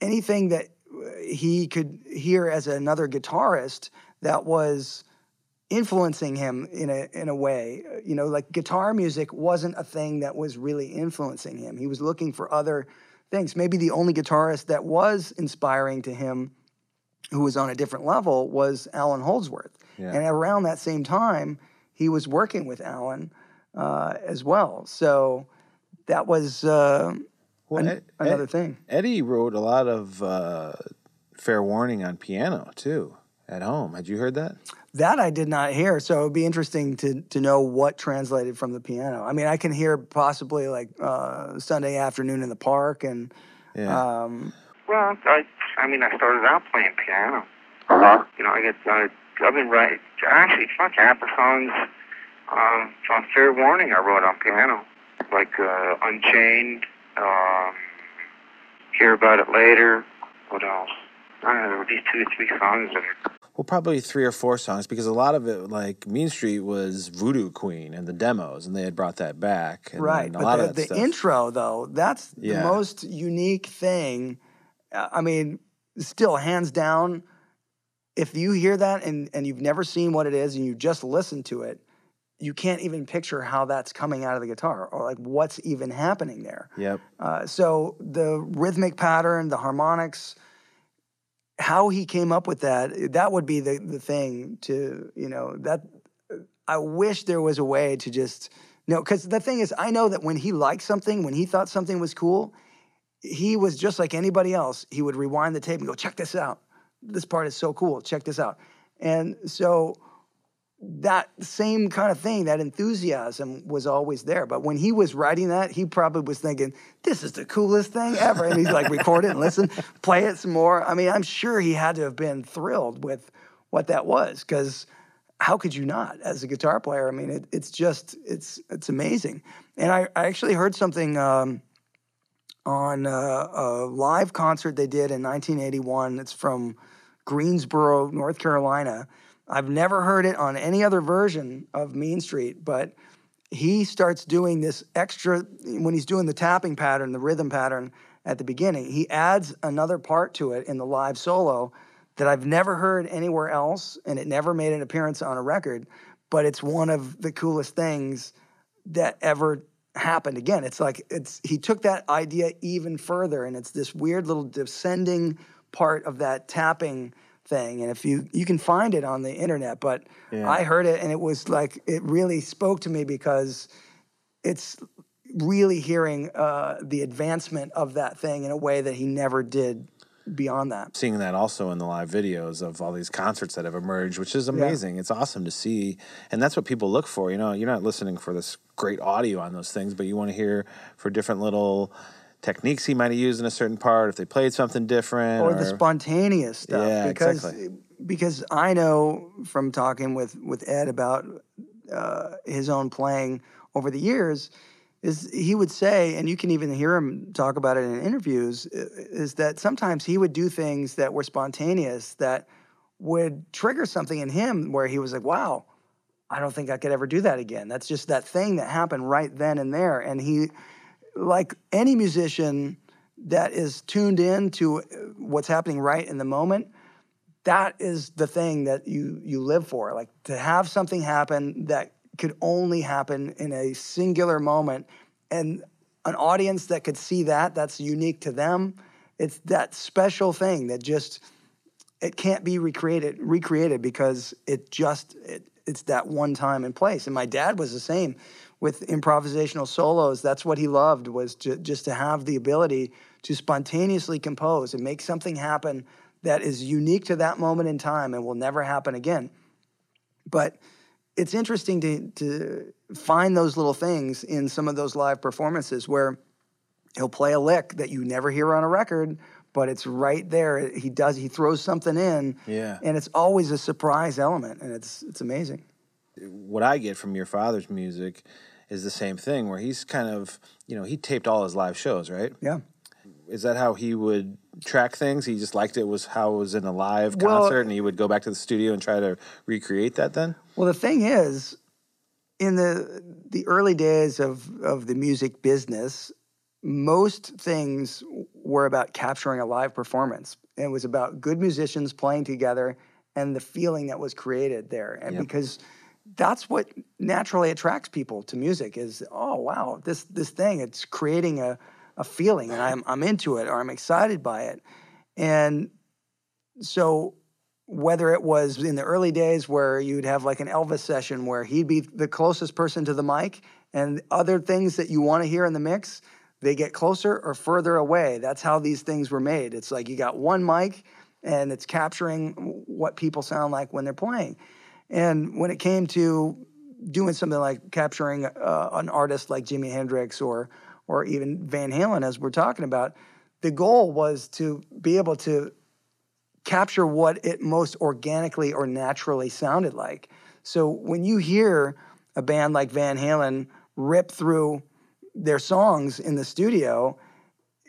anything that uh, he could hear as another guitarist that was influencing him in a in a way. Uh, You know, like guitar music wasn't a thing that was really influencing him. He was looking for other things. Maybe the only guitarist that was inspiring to him who was on a different level was Allan Holdsworth. Yeah. And around that same time, he was working with Allan uh, as well. So that was uh, Well, an- Ed- another Ed- thing. Eddie wrote a lot of uh, Fair Warning on piano too at home. Had you heard that? That I did not hear, so it would be interesting to to know what translated from the piano. I mean, I can hear possibly like uh, Sunday afternoon in the park, and Yeah. um, Well, I, I mean, I started out playing piano. Uh-huh. You know, I get, I, I've been writing, actually, fuck, half the songs um, on Fair Warning I wrote on piano. Like uh, Unchained, um, Hear About It Later, what else? I don't know, there were these two or three songs in it. Well, probably three or four songs because a lot of it, like Mean Street, was Voodoo Queen and the demos, and they had brought that back. And right. then a But of the, that the stuff. intro, though, that's Yeah. the most unique thing. Uh, I mean, still hands down. If you hear that and and you've never seen what it is and you just listen to it, you can't even picture how that's coming out of the guitar or like what's even happening there. Yep. Uh, so the rhythmic pattern, the harmonics, how he came up with that, that would be the, the thing to, you know, that I wish there was a way to just, no, because the thing is, I know that when he liked something, when he thought something was cool, he was just like anybody else. He would rewind the tape and go, check this out. This part is so cool. Check this out. And so that same kind of thing, that enthusiasm was always there. But when he was writing that, he probably was thinking, this is the coolest thing ever. And he's like, record it and listen, play it some more. I mean, I'm sure he had to have been thrilled with what that was because how could you not as a guitar player? I mean, it, it's just, it's, it's amazing. And I, I actually heard something um, on uh, a live concert they did in 1981. It's from Greensboro, North Carolina I've never heard it on any other version of Mean Street, but he starts doing this extra when he's doing the tapping pattern, the rhythm pattern at the beginning. He adds another part to it in the live solo that I've never heard anywhere else, and it never made an appearance on a record. But it's one of the coolest things that ever happened. Again, it's like it's he took that idea even further, and it's this weird little descending part of that tapping thing and if you you can find it on the internet but yeah. i heard it and it was like it really spoke to me because it's really hearing uh, the advancement of that thing in a way that he never did beyond that seeing that also in the live videos of all these concerts that have emerged which is amazing yeah. it's awesome to see and that's what people look for you know you're not listening for this great audio on those things but you want to hear for different little techniques he might have used in a certain part, if they played something different, or, or the spontaneous stuff. Yeah, because, exactly. Because I know from talking with with Ed about uh, his own playing over the years, is he would say, and you can even hear him talk about it in interviews, is that sometimes he would do things that were spontaneous that would trigger something in him where he was like, "Wow." I don't think I could ever do that again. That's just that thing that happened right then and there. And he like any musician that is tuned in to what's happening right in the moment, that is the thing that you you live for. Like to have something happen that could only happen in a singular moment and an audience that could see that that's unique to them it's that special thing that just it can't be recreated recreated because it just it, it's that one time and place and my dad was the same with improvisational solos. That's what he loved was to, just to have the ability to spontaneously compose and make something happen that is unique to that moment in time and will never happen again. But it's interesting to, to find those little things in some of those live performances where he'll play a lick that you never hear on a record, but it's right there. He does, he throws something in. Yeah. And it's always a surprise element, and it's, it's amazing. What I get from your father's music is the same thing where he's kind of, you know, he taped all his live shows, right? Yeah. Is that how he would track things? He just liked it was how it was in a live concert well, and he would go back to the studio and try to recreate that then? Well, the thing is, in the the early days of, of the music business, most things were about capturing a live performance. It was about good musicians playing together and the feeling that was created there. And yep. because that's what naturally attracts people to music is oh wow this this thing it's creating a, a feeling and I'm I'm into it or I'm excited by it. And so whether it was in the early days where you'd have like an Elvis session where he'd be the closest person to the mic and other things that you want to hear in the mix they get closer or further away. That's how these things were made. It's like you got one mic and it's capturing what people sound like when they're playing and when it came to doing something like capturing uh, an artist like Jimi Hendrix or or even Van Halen, as we're talking about, the goal was to be able to capture what it most organically or naturally sounded like. So when you hear a band like Van Halen rip through their songs in the studio,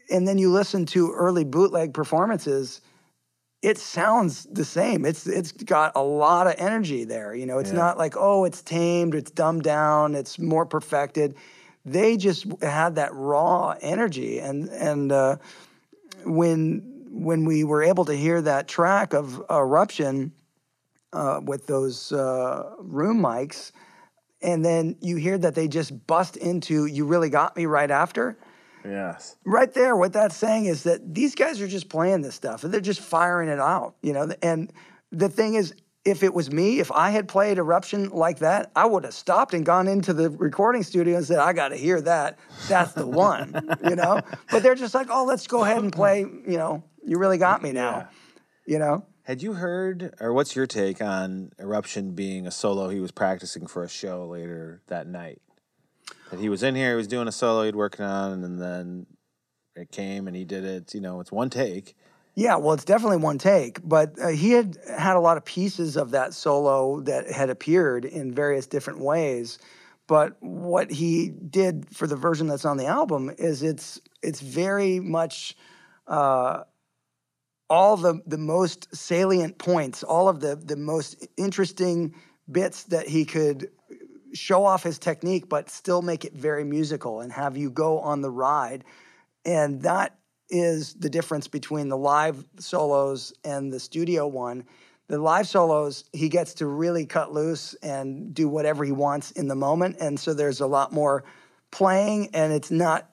and then you listen to early bootleg performances it sounds the same. It's it's got a lot of energy there. You know, it's yeah. not like oh, it's tamed, it's dumbed down, it's more perfected. They just had that raw energy, and and uh, when when we were able to hear that track of Eruption uh, with those uh, room mics, and then you hear that they just bust into "You Really Got Me" right after Yes. Right there, what that's saying is that these guys are just playing this stuff and they're just firing it out, you know. And the thing is, if it was me, if I had played Eruption like that, I would have stopped and gone into the recording studio and said, I got to hear that. That's the one, you know? But they're just like, oh, let's go ahead and play, you know, you really got me now, yeah. you know? Had you heard, or what's your take on Eruption being a solo he was practicing for a show later that night? He was in here, he was doing a solo he'd working on, and then it came and he did it. You know, it's one take. Yeah, well, it's definitely one take, but uh, he had had a lot of pieces of that solo that had appeared in various different ways. But what he did for the version that's on the album is it's it's very much uh, all the the most salient points, all of the the most interesting bits that he could show off his technique, but still make it very musical and have you go on the ride. And that is the difference between the live solos and the studio one. The live solos, he gets to really cut loose and do whatever he wants in the moment. And so there's a lot more playing, and it's not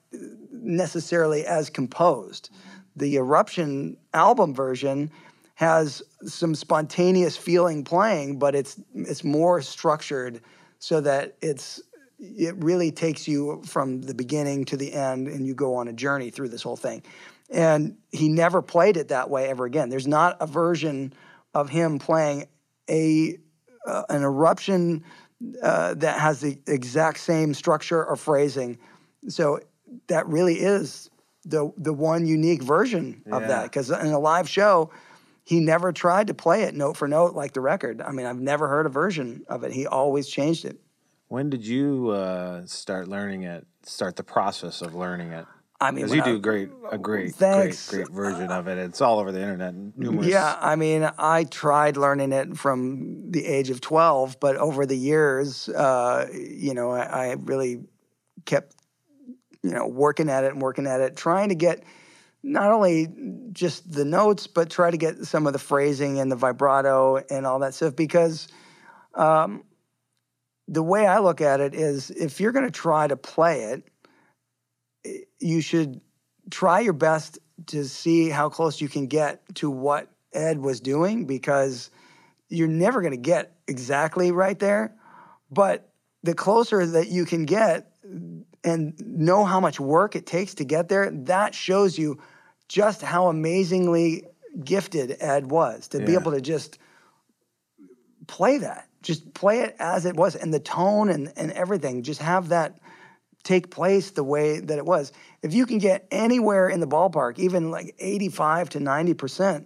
necessarily as composed. The Eruption album version has some spontaneous feeling playing, but it's it's more structured so that it's it really takes you from the beginning to the end and you go on a journey through this whole thing. And he never played it that way ever again. There's not a version of him playing a uh, an eruption uh, that has the exact same structure or phrasing. So that really is the the one unique version of that. Because in a live show, he never tried to play it note for note like the record. I mean, I've never heard a version of it. He always changed it. When did you uh, start learning it? Start the process of learning it? I mean, you I- do great, a great, Thanks. great, great version of it. It's all over the internet. Numerous. Yeah, I mean, I tried learning it from the age of 12, but over the years, uh, you know, I, I really kept, you know, working at it and working at it, trying to get not only just the notes, but try to get some of the phrasing and the vibrato and all that stuff. Because um, the way I look at it is if you're going to try to play it, you should try your best to see how close you can get to what Ed was doing because you're never going to get exactly right there. But the closer that you can get and know how much work it takes to get there, that shows you just how amazingly gifted Ed was to be able to just play that, just play it as it was, and the tone and, and everything, just have that take place the way that it was. If you can get anywhere in the ballpark, even like 85 to 90%,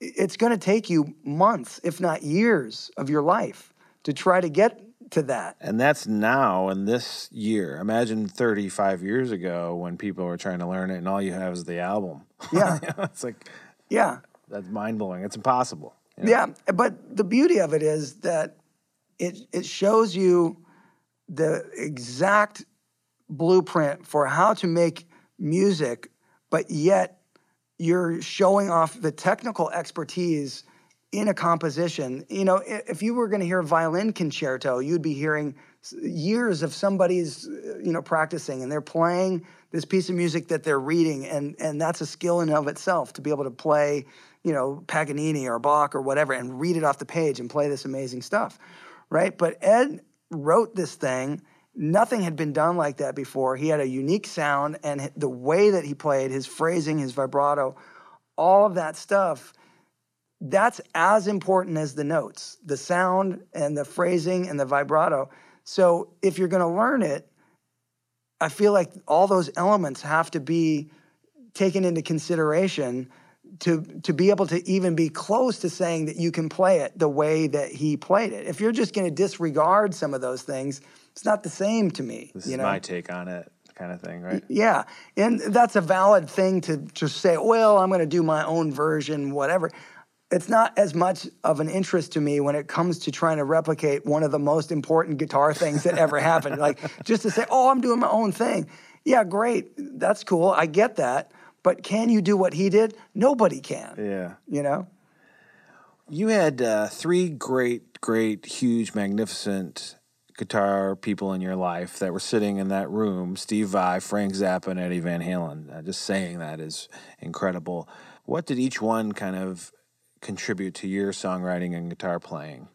it's going to take you months, if not years, of your life to try to get to that. And that's now in this year. Imagine 35 years ago when people were trying to learn it and all you have is the album. Yeah. it's like, Yeah. that's mind blowing. It's impossible. you know? Yeah, but the beauty of it is that it it shows you the exact blueprint for how to make music, but yet you're showing off the technical expertise in a composition. You know, if you were going to hear a violin concerto, you'd be hearing years of somebody's, uh, you know, practicing and they're playing this piece of music that they're reading, and and that's a skill in and of itself to be able to play, you know, Paganini or Bach or whatever, and read it off the page and play this amazing stuff, right? But Ed wrote this thing. Nothing had been done like that before. He had a unique sound, and the way that he played, his phrasing, his vibrato, all of that stuff that's as important as the notes, the sound and the phrasing and the vibrato. So if you're going to learn it, I feel like all those elements have to be taken into consideration to to be able to even be close to saying that you can play it the way that he played it. If you're just going to disregard some of those things, it's not the same to me. This is know? my take on it, kind of thing, right? Yeah, and that's a valid thing to to say. Well, I'm going to do my own version, whatever. It's not as much of an interest to me when it comes to trying to replicate one of the most important guitar things that ever happened. Like just to say, "Oh, I'm doing my own thing." Yeah, great. That's cool. I get that. But can you do what he did? Nobody can. Yeah. You know? You had uh, three great, great, huge, magnificent guitar people in your life that were sitting in that room Steve Vai, Frank Zappa, and Eddie Van Halen. Uh, just saying that is incredible. What did each one kind of contribute to your songwriting and guitar playing?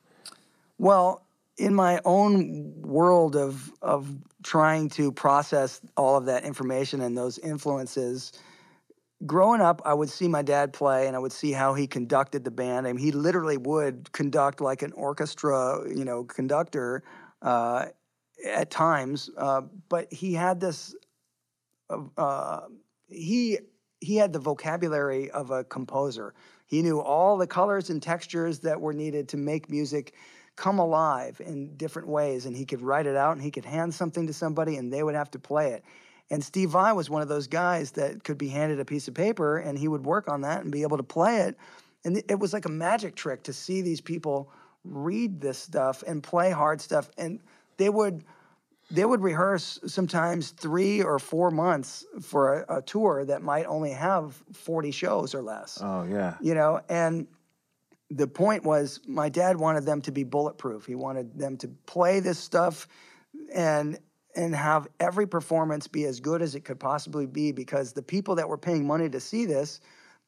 Well, in my own world of of trying to process all of that information and those influences, growing up, I would see my dad play and I would see how he conducted the band. I mean, he literally would conduct like an orchestra, you know, conductor uh, at times. Uh, but he had this, uh, he he had the vocabulary of a composer. He knew all the colors and textures that were needed to make music come alive in different ways. And he could write it out and he could hand something to somebody and they would have to play it. And Steve Vai was one of those guys that could be handed a piece of paper and he would work on that and be able to play it. And it was like a magic trick to see these people read this stuff and play hard stuff. And they would they would rehearse sometimes three or four months for a, a, tour that might only have 40 shows or less. Oh, yeah. You know, and the point was my dad wanted them to be bulletproof. He wanted them to play this stuff and and have every performance be as good as it could possibly be because the people that were paying money to see this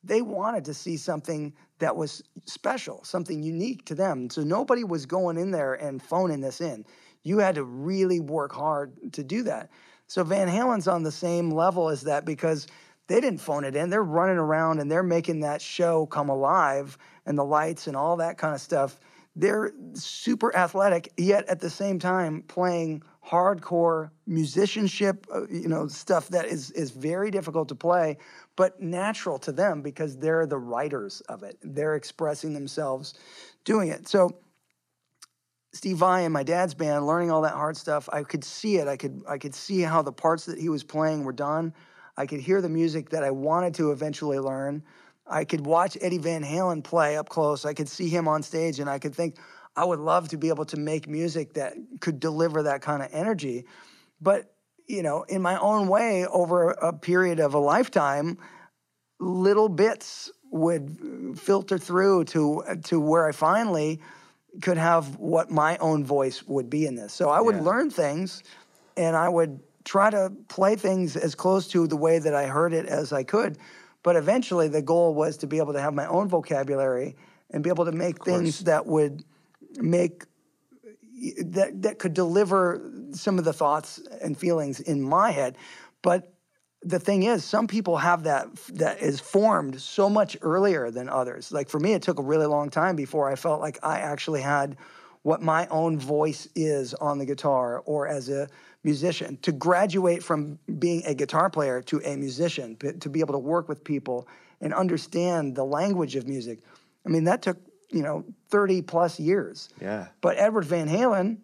they wanted to see something that was special, something unique to them. So nobody was going in there and phoning this in. You had to really work hard to do that. So Van Halen's on the same level as that because they didn't phone it in. They're running around and they're making that show come alive and the lights and all that kind of stuff. They're super athletic, yet at the same time playing hardcore musicianship, uh, you know, stuff that is is very difficult to play, but natural to them because they're the writers of it. They're expressing themselves doing it. So Steve Vai and my dad's band, learning all that hard stuff, I could see it. I could I could see how the parts that he was playing were done. I could hear the music that I wanted to eventually learn. I could watch Eddie Van Halen play up close. I could see him on stage and I could think, I would love to be able to make music that could deliver that kind of energy. But, you know, in my own way, over a period of a lifetime, little bits would filter through to to where I finally could have what my own voice would be in this. So I would yeah. learn things and I would try to play things as close to the way that I heard it as I could. But eventually, the goal was to be able to have my own vocabulary and be able to make things that would make that that could deliver some of the thoughts and feelings in my head. But the thing is, some people have that that is formed so much earlier than others. Like for me, it took a really long time before I felt like I actually had what my own voice is on the guitar or as a musician, to graduate from being a guitar player to a musician, to be able to work with people and understand the language of music. I mean, that took, you know, 30 plus years. Yeah. But Edward Van Halen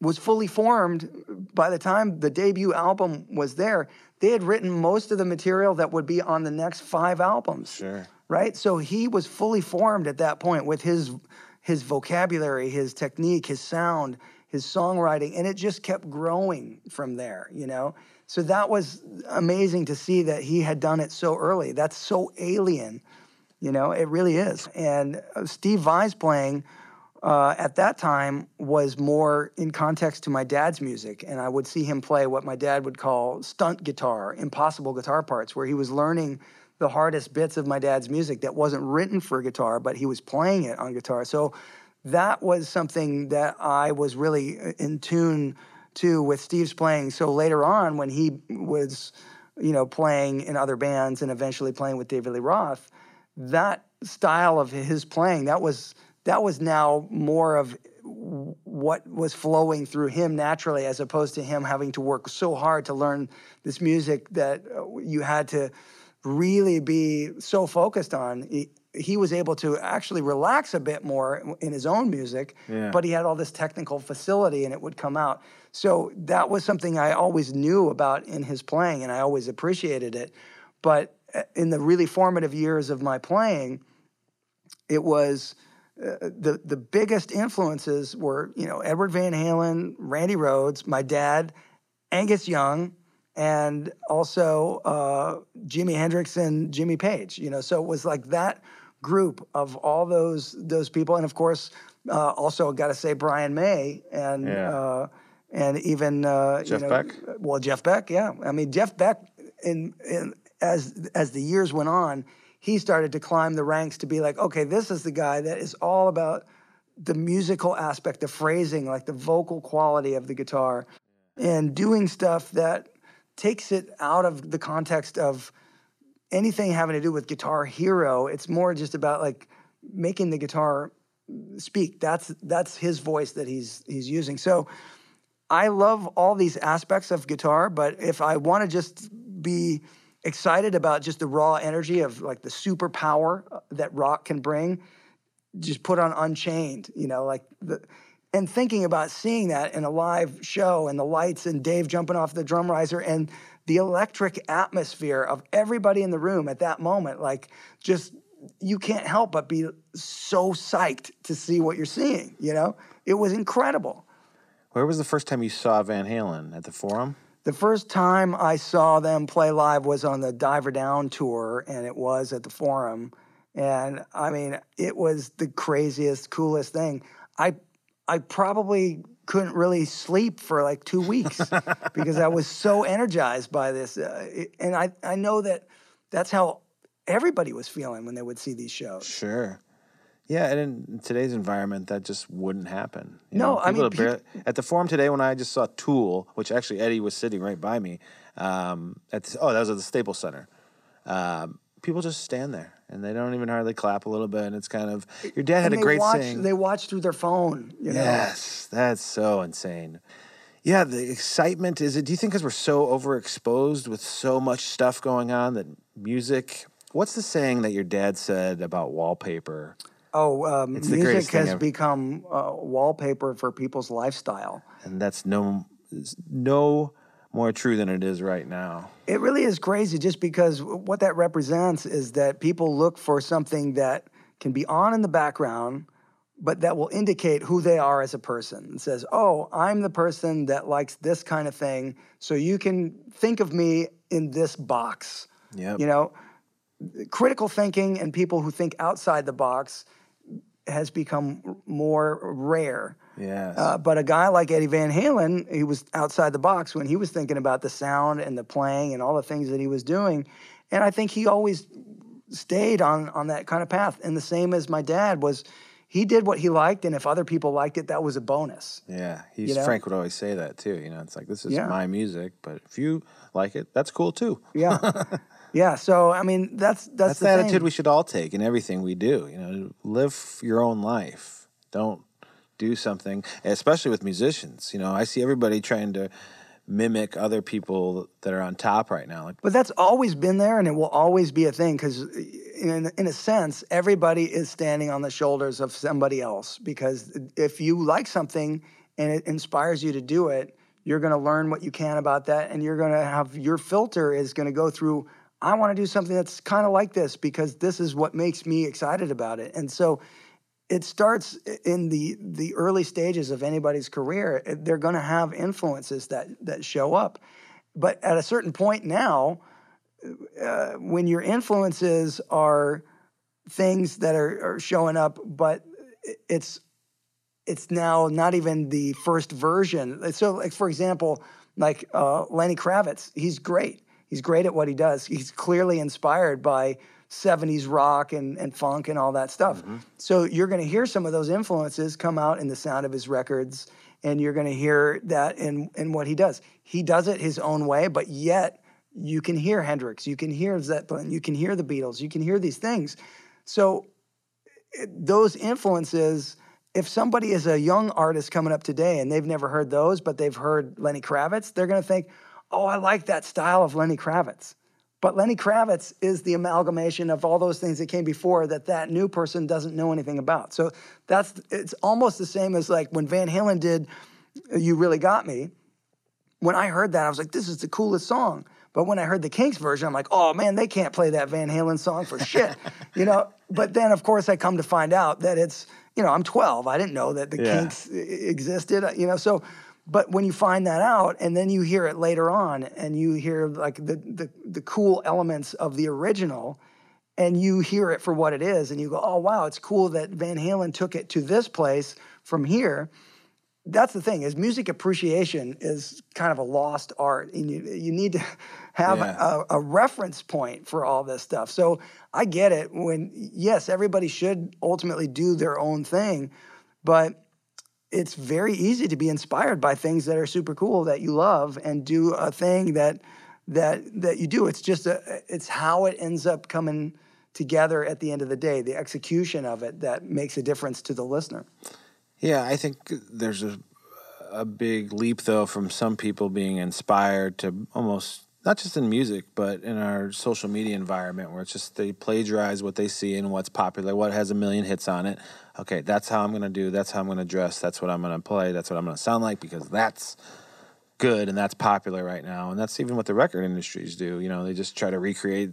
was fully formed by the time the debut album was there. They had written most of the material that would be on the next five albums. Sure. Right? So he was fully formed at that point with his his vocabulary, his technique, his sound, his songwriting, and it just kept growing from there, you know? So that was amazing to see that he had done it so early. That's so alien, you know? It really is. And uh, Steve Vai's playing uh, at that time was more in context to my dad's music, and I would see him play what my dad would call stunt guitar, impossible guitar parts, where he was learning the hardest bits of my dad's music that wasn't written for guitar, but he was playing it on guitar. So that was something that I was really in tune to with Steve's playing. So later on, when he was, you know, playing in other bands and eventually playing with David Lee Roth, that style of his playing that was that was now more of what was flowing through him naturally as opposed to him having to work so hard to learn this music that you had to really be so focused on he was able to actually relax a bit more in his own music, yeah. but he had all this technical facility and it would come out. So that was something I always knew about in his playing and I always appreciated it. But uh, in the really formative years of my playing, it was uh, the the biggest influences were, you know, Edward Van Halen, Randy Rhoads, my dad, Angus Young, and also uh, Jimi Hendrix and Jimmy Page. You know, so it was like that group of all those those people, and of course, uh, also got to say Brian May and yeah. uh, and even uh, Jeff you know, Beck. Well, Jeff Beck, yeah. I mean, Jeff Beck, in, in as as the years went on, he started to climb the ranks to be like, okay, this is the guy that is all about the musical aspect, the phrasing, like the vocal quality of the guitar, and doing stuff that takes it out of the context of anything having to do with Guitar Hero. It's more just about like making the guitar speak. That's that's his voice that he's he's using. So I love all these aspects of guitar, but if I want to just be excited about just the raw energy of like the superpower uh, that rock can bring, just put on Unchained, you know, like the and thinking about seeing that in a live show and the lights and Dave jumping off the drum riser and the electric atmosphere of everybody in the room at that moment, like just you can't help but be so psyched to see what you're seeing, you know? It was incredible. Where was the first time you saw Van Halen? At the Forum? The first time I saw them play live was on the Diver Down tour, and it was at the Forum. And I mean, it was the craziest, coolest thing. I I probably couldn't really sleep for like two weeks because I was so energized by this. Uh, it- and I, I know that that's how everybody was feeling when they would see these shows. Sure. Yeah, and in today's environment, that just wouldn't happen. You No, know, I mean, barely- at the forum today when I just saw Tool, which actually Eddie was sitting right by me. Um, at the, oh, that was at the Staples Center. Um, people just stand there and they don't even hardly clap a little bit. And it's kind of your dad had a great watch, saying. They watch through their phone, you know? Yes, that's so insane. Yeah, the excitement is it. Do you think because we're so overexposed with so much stuff going on that music? What's the saying that your dad said about wallpaper? Oh, um, It's music has ever. become uh, wallpaper for people's lifestyle. and that's no no more true than it is right now. It really is crazy just because what that represents is that people look for something that can be on in the background, but that will indicate who they are as a person. It says, Oh, I'm the person that likes this kind of thing. So you can think of me in this box. Yep. You know, critical thinking and people who think outside the box has become more rare. Yes. Uh, but a guy like Eddie Van Halen, he was outside the box when he was thinking about the sound and the playing and all the things that he was doing. And I think he always stayed on on that kind of path. And the same as my dad was, he did what he liked, and if other people liked it, that was a bonus. yeah. He's you know? Frank would always say that too. You know, it's like this is Yeah. my music, but if you like it, that's cool too. Yeah, yeah. So I mean, that's that's, That's the the thing. attitude we should all take in everything we do. You know, live your own life. Don't do something, especially with musicians. You know, I see everybody trying to mimic other people that are on top right now. Like, But that's always been there, and it will always be a thing because, in, in a sense, everybody is standing on the shoulders of somebody else. Because if you like something and it inspires you to do it, you're going to learn what you can about that, and you're going to have your filter is going to go through. I want to do something that's kind of like this because this is what makes me excited about it, and so it starts in the the early stages of anybody's career. They're going to have influences that that show up, but at a certain point now, uh, when your influences are things that are, are showing up, but it's it's now not even the first version. So, like for example, like uh, Lenny Kravitz, he's great. He's great at what he does. He's clearly inspired by 70s rock and, and funk and all that stuff. Mm-hmm. So you're going to hear some of those influences come out in the sound of his records, and you're going to hear that in in what he does. He does it his own way, but yet you can hear Hendrix, you can hear Zeppelin, you can hear the Beatles, you can hear these things. So eh, those influences if somebody is a young artist coming up today and they've never heard those but they've heard lenny kravitz they're going to think oh i like that style of lenny kravitz but lenny kravitz is the amalgamation of all those things that came before that that new person doesn't know anything about so that's it's almost the same as like when van halen did uh, you really got me when I heard that, I was like, this is the coolest song. But when I heard the Kinks version, I'm like, oh man, they can't play that Van Halen song for shit. you know, but then of course I come to find out that it's, you know, I'm 12. I didn't know that the Yeah. Kinks uh, existed, uh, you know, so but when you find that out and then you hear it later on and you hear like the the, the cool elements of the original and you hear it for what it is and you go, "Oh wow, it's cool that Van Halen took it to this place from here." that's the thing is music appreciation is kind of a lost art and you, you need to have Yeah. a, a reference point for all this stuff so i get it when yes everybody should ultimately do their own thing but it's very easy to be inspired by things that are super cool that you love and do a thing that that that you do. It's just a, it's how it ends up coming together at the end of the day, the execution of it that makes a difference to the listener. Yeah, I think there's a a big leap though from some people being inspired to almost not just in music but in our social media environment where it's just they plagiarize what they see and what's popular what has a million hits on it okay that's how i'm going to do that's how i'm going to dress that's what i'm going to play that's what i'm going to sound like because that's good and that's popular right now and that's even what the record industries do you know they just try to recreate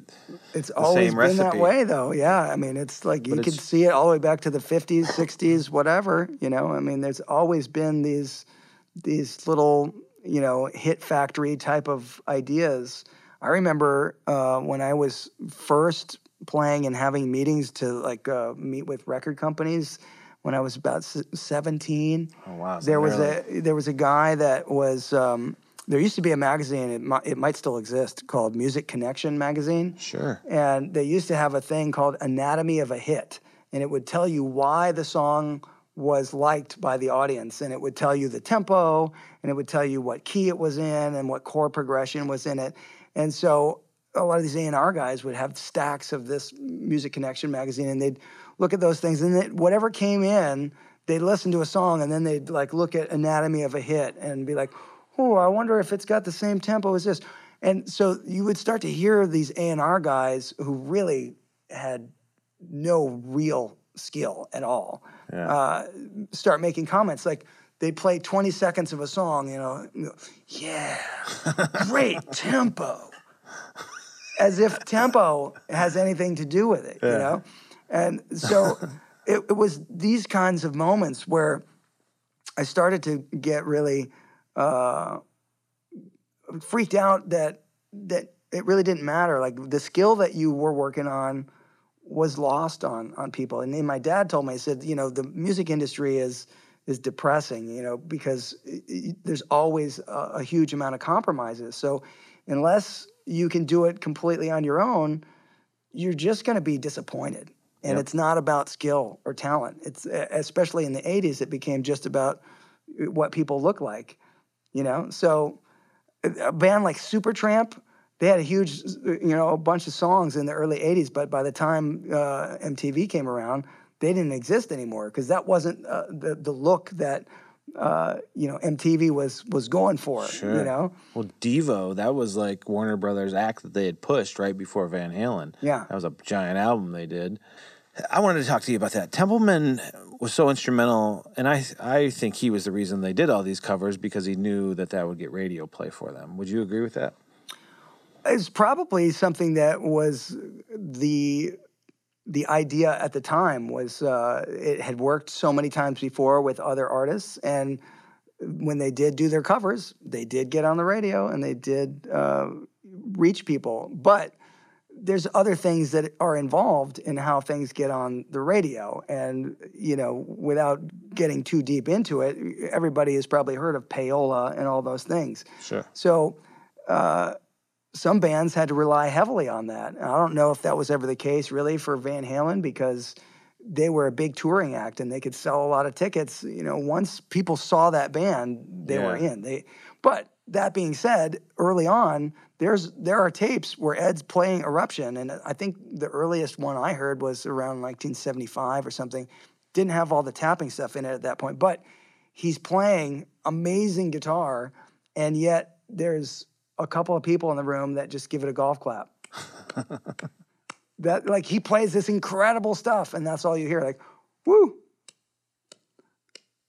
It's the always same been that recipe. way, though. Yeah, I mean, it's like you But can see it all the way back to the '50s, '60s, whatever. You know, I mean, there's always been these these little, you know, hit factory type of ideas. I remember uh, when I was first playing and having meetings to like uh, meet with record companies when I was about s- 17 oh wow so there was they're a there was a guy that was um, there used to be a magazine it might, it might still exist called Music Connection magazine. Sure. And they used to have a thing called Anatomy of a Hit and it would tell you why the song was liked by the audience and it would tell you the tempo and it would tell you what key it was in and what chord progression was in it. And so a lot of these A&R guys would have stacks of this Music Connection magazine and they'd look at those things and then whatever came in they'd listen to a song and then they'd like look at anatomy of a hit and be like oh i wonder if it's got the same tempo as this. And so you would start to hear these a&r guys who really had no real skill at all Yeah. uh, start making comments like they'd play 20 seconds of a song you know yeah great tempo as if tempo has anything to do with it, you know? And so it, it was these kinds of moments where I started to get really uh, freaked out that that it really didn't matter. Like the skill that you were working on was lost on on people. And then my dad told me, he said, you know, the music industry is is depressing, you know, because i- i- there's always a, a huge amount of compromises. So unless you can do it completely on your own, you're just going to be disappointed. And Yep. it's not about skill or talent. It's especially in the 80s it became just about uh, what people look like, you know? So a band like Supertramp, they had a huge, you know, a bunch of songs in the early '80s, but by the time uh, MTV came around, they didn't exist anymore because that wasn't uh, the the look that uh, you know MTV was was going for. Sure. You know, Well, Devo, that was like Warner Brothers act that they had pushed right before Van Halen. Yeah. That was a giant album they did. I wanted to talk to you about that. Templeman was so instrumental, and I I think he was the reason they did all these covers because he knew that that would get radio play for them. Would you agree with that? It's probably something that was the the idea at the time was uh, it had worked so many times before with other artists and when they did do their covers they did get on the radio and they did uh, reach people but there's other things that are involved in how things get on the radio and you know without getting too deep into it everybody has probably heard of payola and all those things Sure. so uh, some bands had to rely heavily on that. And I don't know if that was ever the case really for Van Halen because they were a big touring act and they could sell a lot of tickets. You know, once people saw that band, they were in. They, but that being said, early on, there's there are tapes where Ed's playing Eruption, and I think the earliest one I heard was around 1975 or something. Didn't have all the tapping stuff in it at that point, but he's playing amazing guitar, and yet there's a couple of people in the room that just give it a golf clap. that like he plays this incredible stuff, and that's all you hear, like, woo.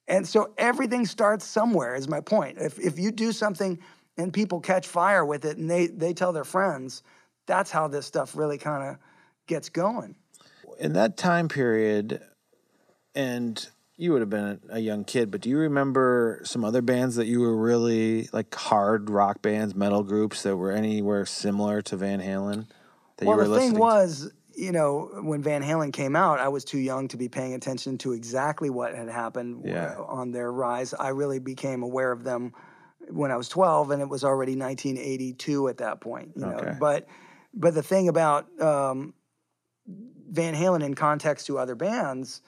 And so everything starts somewhere. Is my point. If if you do something and people catch fire with it, and they they tell their friends, that's how this stuff really kind of gets going. in that time period, and you would have been a young kid, but do you remember some other bands that you were really like hard rock bands, metal groups that were anywhere similar to Van Halen? That well, you were the thing to? was, you know, when Van Halen came out, I was too young to be paying attention to exactly what had happened Yeah. on their rise. I really became aware of them when I was 12, and it was already 1982 at that point. You know, Okay. but but the thing about um, Van Halen in context to other bands,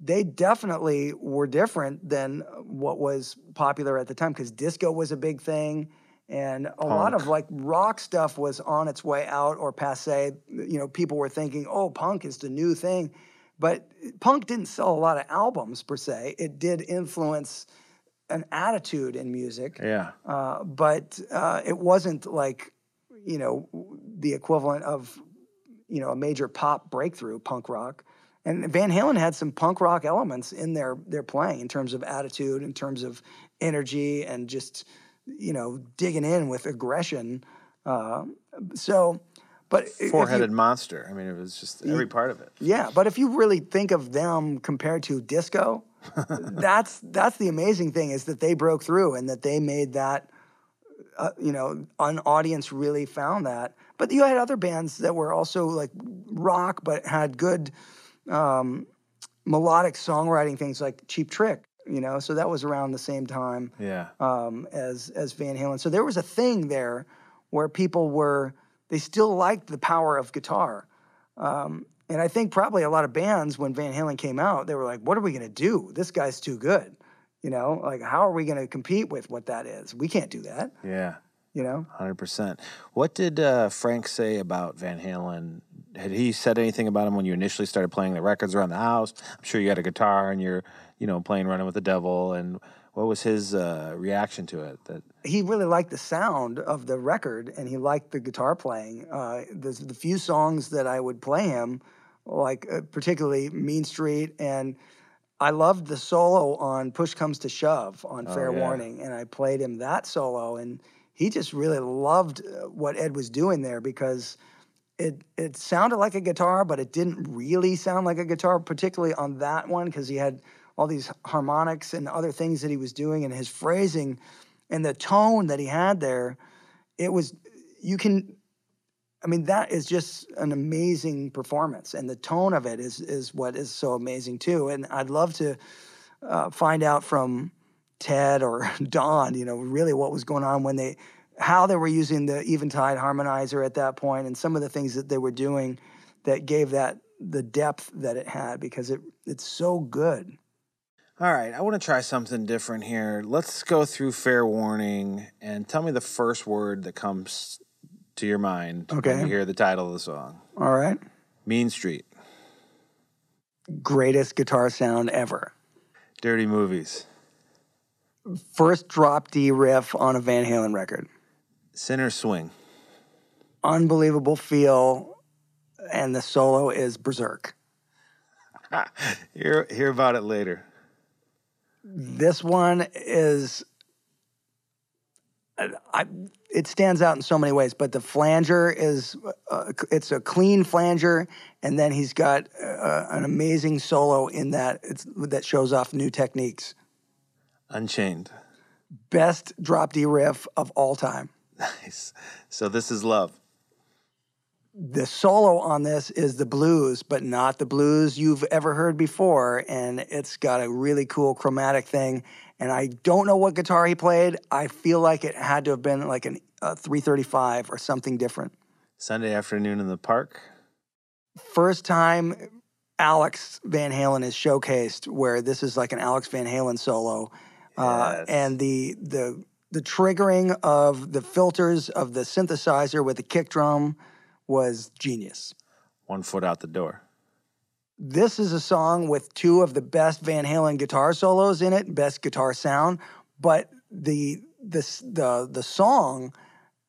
they definitely were different than what was popular at the time because disco was a big thing, and a lot of like rock stuff was on its way out or passe. You know, people were thinking, "Oh, punk is the new thing," but punk didn't sell a lot of albums per se. It did influence an attitude in music, Yeah. uh, but uh, it wasn't like you know the equivalent of you know a major pop breakthrough punk rock. And Van Halen had some punk rock elements in their their playing in terms of attitude, in terms of energy, and just you know digging in with aggression. Uh, so, but you- Four-headed monster. I mean, it was just every part of it. yeah, but if you really think of them compared to disco, that's that's the amazing thing is that they broke through and that they made that. Uh, you know, an audience really found that. But you had other bands that were also like rock, but had good um, melodic songwriting things like Cheap Trick. You know, so that was around the same time Yeah. um, as as Van Halen. So there was a thing there where people were they still liked the power of guitar, um, and I think probably a lot of bands when Van Halen came out, they were like, "What are we gonna do? This guy's too good." You know, like how are we gonna compete with what that is? We can't do that. Yeah. You know, Hundred percent. What did uh, Frank say about Van Halen? Had he said anything about him when you initially started playing the records around the house? I'm sure you had a guitar and you're, you know, playing "Running with the Devil." And what was his uh, reaction to it? That he really liked the sound of the record and he liked the guitar playing. Uh, the, the few songs that I would play him, like uh, particularly Mean Street, and I loved the solo on Push Comes to Shove on Fair yeah. Warning, and I played him that solo, and he just really loved uh, what Ed was doing there because. It, it sounded like a guitar, but it didn't really sound like a guitar, particularly on that one, because he had all these harmonics and other things that he was doing, and his phrasing and the tone that he had there, it was you can I mean that is just an amazing performance and the tone of it is is what is so amazing too and I'd love to uh, find out from Ted or Don, you know, really what was going on when they how they were using the Eventide harmonizer at that point and some of the things that they were doing that gave that the depth that it had because it it's so good. All right, I want to try something different here. Let's go through fair warning and tell me the first word that comes to your mind when Okay. you hear the title of the song. All right. Mean Street, Greatest guitar sound ever. Dirty Movies, first drop D riff on a Van Halen record. Sinner Swing, Unbelievable feel, and the solo is berserk. hear hear about it later. This one is, I, it stands out in so many ways, but the flanger is, uh, it's a clean flanger, and then he's got uh, an amazing solo in that it's, that shows off new techniques. Unchained. Best drop D riff of all time. Nice. So this is love. the solo on this is the blues, but not the blues you've ever heard before. And it's got a really cool chromatic thing. And I don't know what guitar he played. I feel like it had to have been like an, a 335 or something different. Sunday afternoon in the park. First time Alex Van Halen is showcased, where this is like an Alex Van Halen solo. Uh, and the, the, the triggering of the filters of the synthesizer with the kick drum was genius. One foot out the door. this is a song with two of the best Van Halen guitar solos in it, best guitar sound, but the this the the song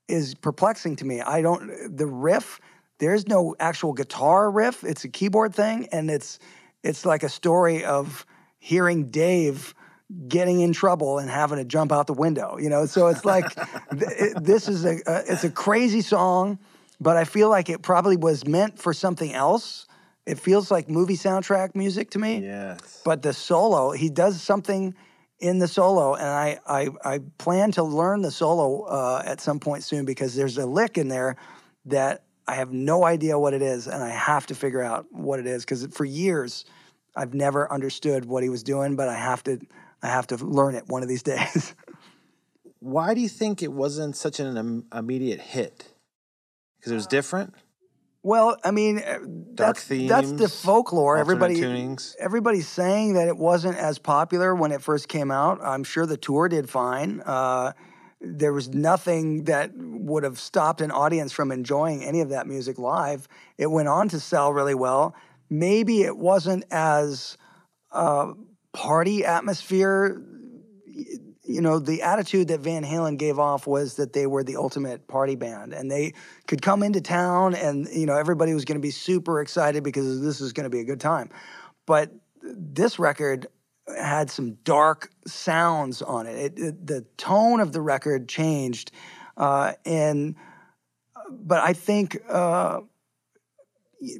is perplexing to me. I don't the riff, there's no actual guitar riff. It's a keyboard thing and it's it's like a story of hearing Dave getting in trouble and having to jump out the window, you know? So it's like th- it- this is a, a it's a crazy song, but I feel like it probably was meant for something else. It feels like movie soundtrack music to me. Yes. But the solo, he does something in the solo, and I I, I plan to learn the solo uh, at some point soon because there's a lick in there that I have no idea what it is, and I have to figure out what it is because for years I've never understood what he was doing, but I have to I have to learn it one of these days. Why do you think it wasn't such an im- immediate hit? Because it was different. Well, I mean, uh, Dark that's, that's the folklore. Everybody, tunings. everybody's saying that it wasn't as popular when it first came out. I'm sure the tour did fine. Uh, there was nothing that would have stopped an audience from enjoying any of that music live. It went on to sell really well. Maybe it wasn't as uh, party atmosphere. You know, the attitude that Van Halen gave off was that they were the ultimate party band and they could come into town and, you know, everybody was going to be super excited because this is going to be a good time. But this record had some dark sounds on it. it, it the tone of the record changed, uh, and but I think uh,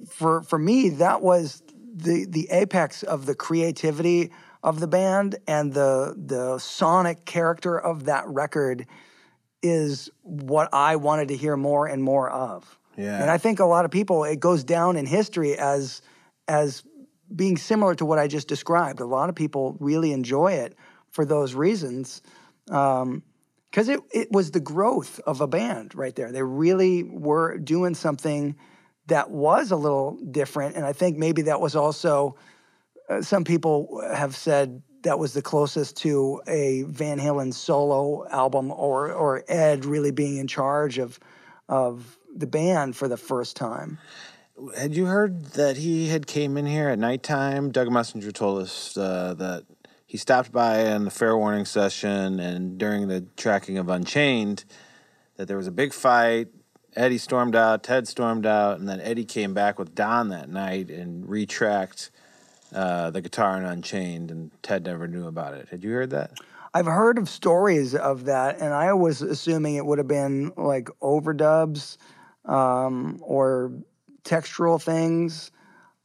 for for me that was the the apex of the creativity of the band and the the sonic character of that record is what I wanted to hear more and more of. Yeah. And I think a lot of people it goes down in history as as being similar to what I just described. A lot of people really enjoy it for those reasons. Um, because it, it was the growth of a band right there. They really were doing something that was a little different. And I think maybe that was also, uh, some people have said that was the closest to a Van Halen solo album or, or Ed really being in charge of, of the band for the first time had you heard that he had came in here at nighttime? Doug Messenger told us uh, that he stopped by in the fair warning session and during the tracking of Unchained, that there was a big fight. Eddie stormed out, Ted stormed out, and then Eddie came back with Don that night and retracked uh, the guitar in Unchained, and Ted never knew about it. Had you heard that? I've heard of stories of that, and I was assuming it would have been like overdubs um, or textural things,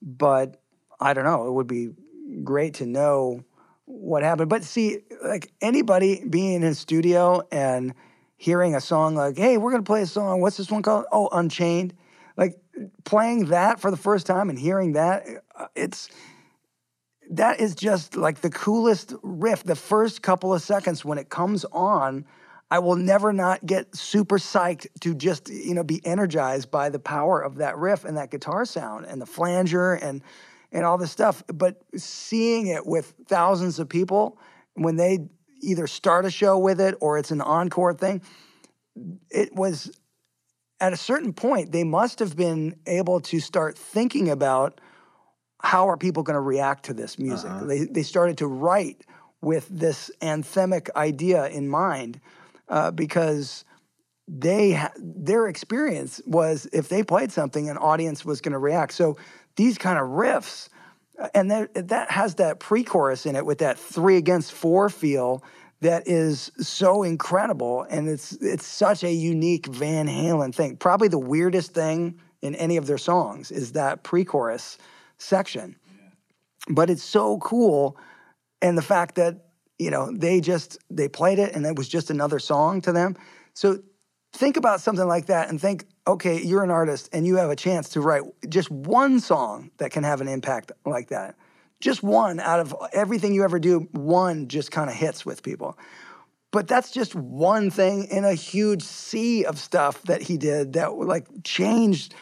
but I don't know. It would be great to know what happened. But see, like anybody being in a studio and hearing a song like, hey, we're going to play a song. What's this one called? Oh, Unchained. Like playing that for the first time and hearing that, uh, it's that is just like the coolest riff. The first couple of seconds when it comes on, I will never not get super psyched to just you know be energized by the power of that riff and that guitar sound and the flanger and and all this stuff. But seeing it with thousands of people when they either start a show with it or it's an encore thing, it was at a certain point they must have been able to start thinking about how are people going to react to this music. Uh-huh. They they started to write with this anthemic idea in mind uh, because they their experience was if they played something, an audience was going to react. So these kind of riffs, and that that has that pre-chorus in it with that three against four feel that is so incredible, and it's it's such a unique Van Halen thing. Probably the weirdest thing in any of their songs is that pre-chorus section, yeah. but it's so cool, and the fact that you know, they just they played it and it was just another song to them. So think about something like that and think, okay, you're an artist and you have a chance to write just one song that can have an impact like that. Just one out of everything you ever do, one just kind of hits with people. But that's just one thing in a huge sea of stuff that he did that like changed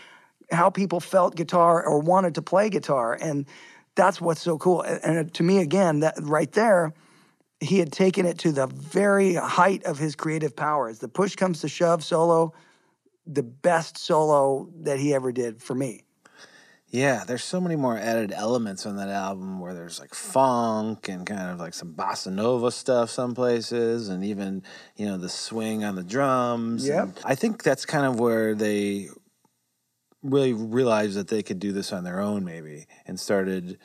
how people felt guitar or wanted to play guitar. And that's what's so cool. And to me, again, that right there, he had taken it to the very height of his creative powers. The push comes to shove solo, the best solo that he ever did for me. Yeah, there's so many more added elements on that album where there's like funk and kind of like some bossa nova stuff some places and even, you know, the swing on the drums. Yeah. I think that's kind of where they really realized that they could do this on their own maybe and started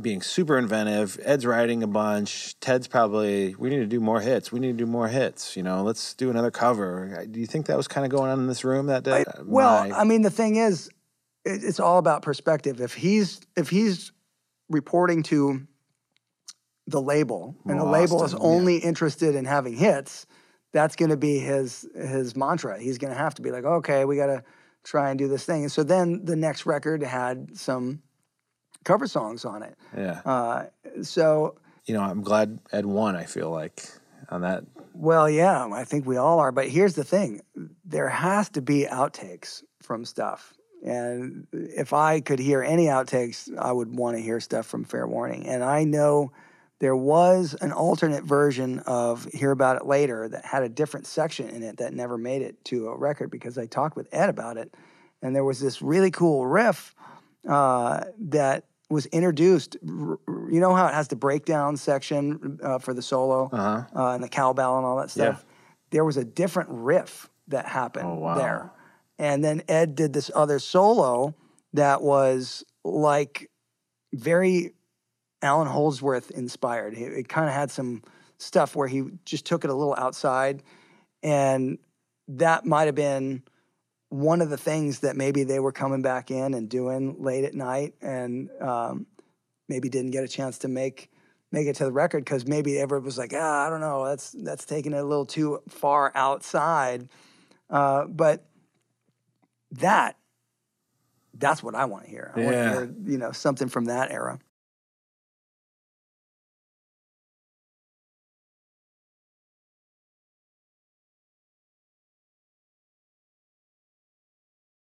being super inventive. Ed's writing a bunch. Ted's probably, we need to do more hits. We need to do more hits. You know, let's do another cover. Do you think that was kind of going on in this room that day? I, uh, well, My, I mean, the thing is, it, it's all about perspective. If he's if he's reporting to the label, and the label is only yeah. interested in having hits, that's going to be his his mantra. He's going to have to be like, okay, we got to try and do this thing. And so then the next record had some cover songs on it. Yeah. Uh, so you know, I'm glad Ed won. I feel like on that. Well, yeah, I think we all are. But here's the thing: there has to be outtakes from stuff. And if I could hear any outtakes, I would want to hear stuff from Fair Warning. And I know there was an alternate version of Hear About It Later that had a different section in it that never made it to a record because I talked with Ed about it. And there was this really cool riff uh, that was introduced. You know how it has the breakdown section uh, for the solo Uh-huh. uh, and the cowbell and all that stuff? There was a different riff that happened Oh, wow. there. And then Ed did this other solo that was like very Allan Holdsworth inspired. It, it kind of had some stuff where he just took it a little outside, and that might have been one of the things that maybe they were coming back in and doing late at night, and um, maybe didn't get a chance to make make it to the record because maybe everyone was like, ah, I don't know, that's that's taking it a little too far outside. Uh, but that that's what I want to hear. I want Yeah. to hear, you know, something from that era.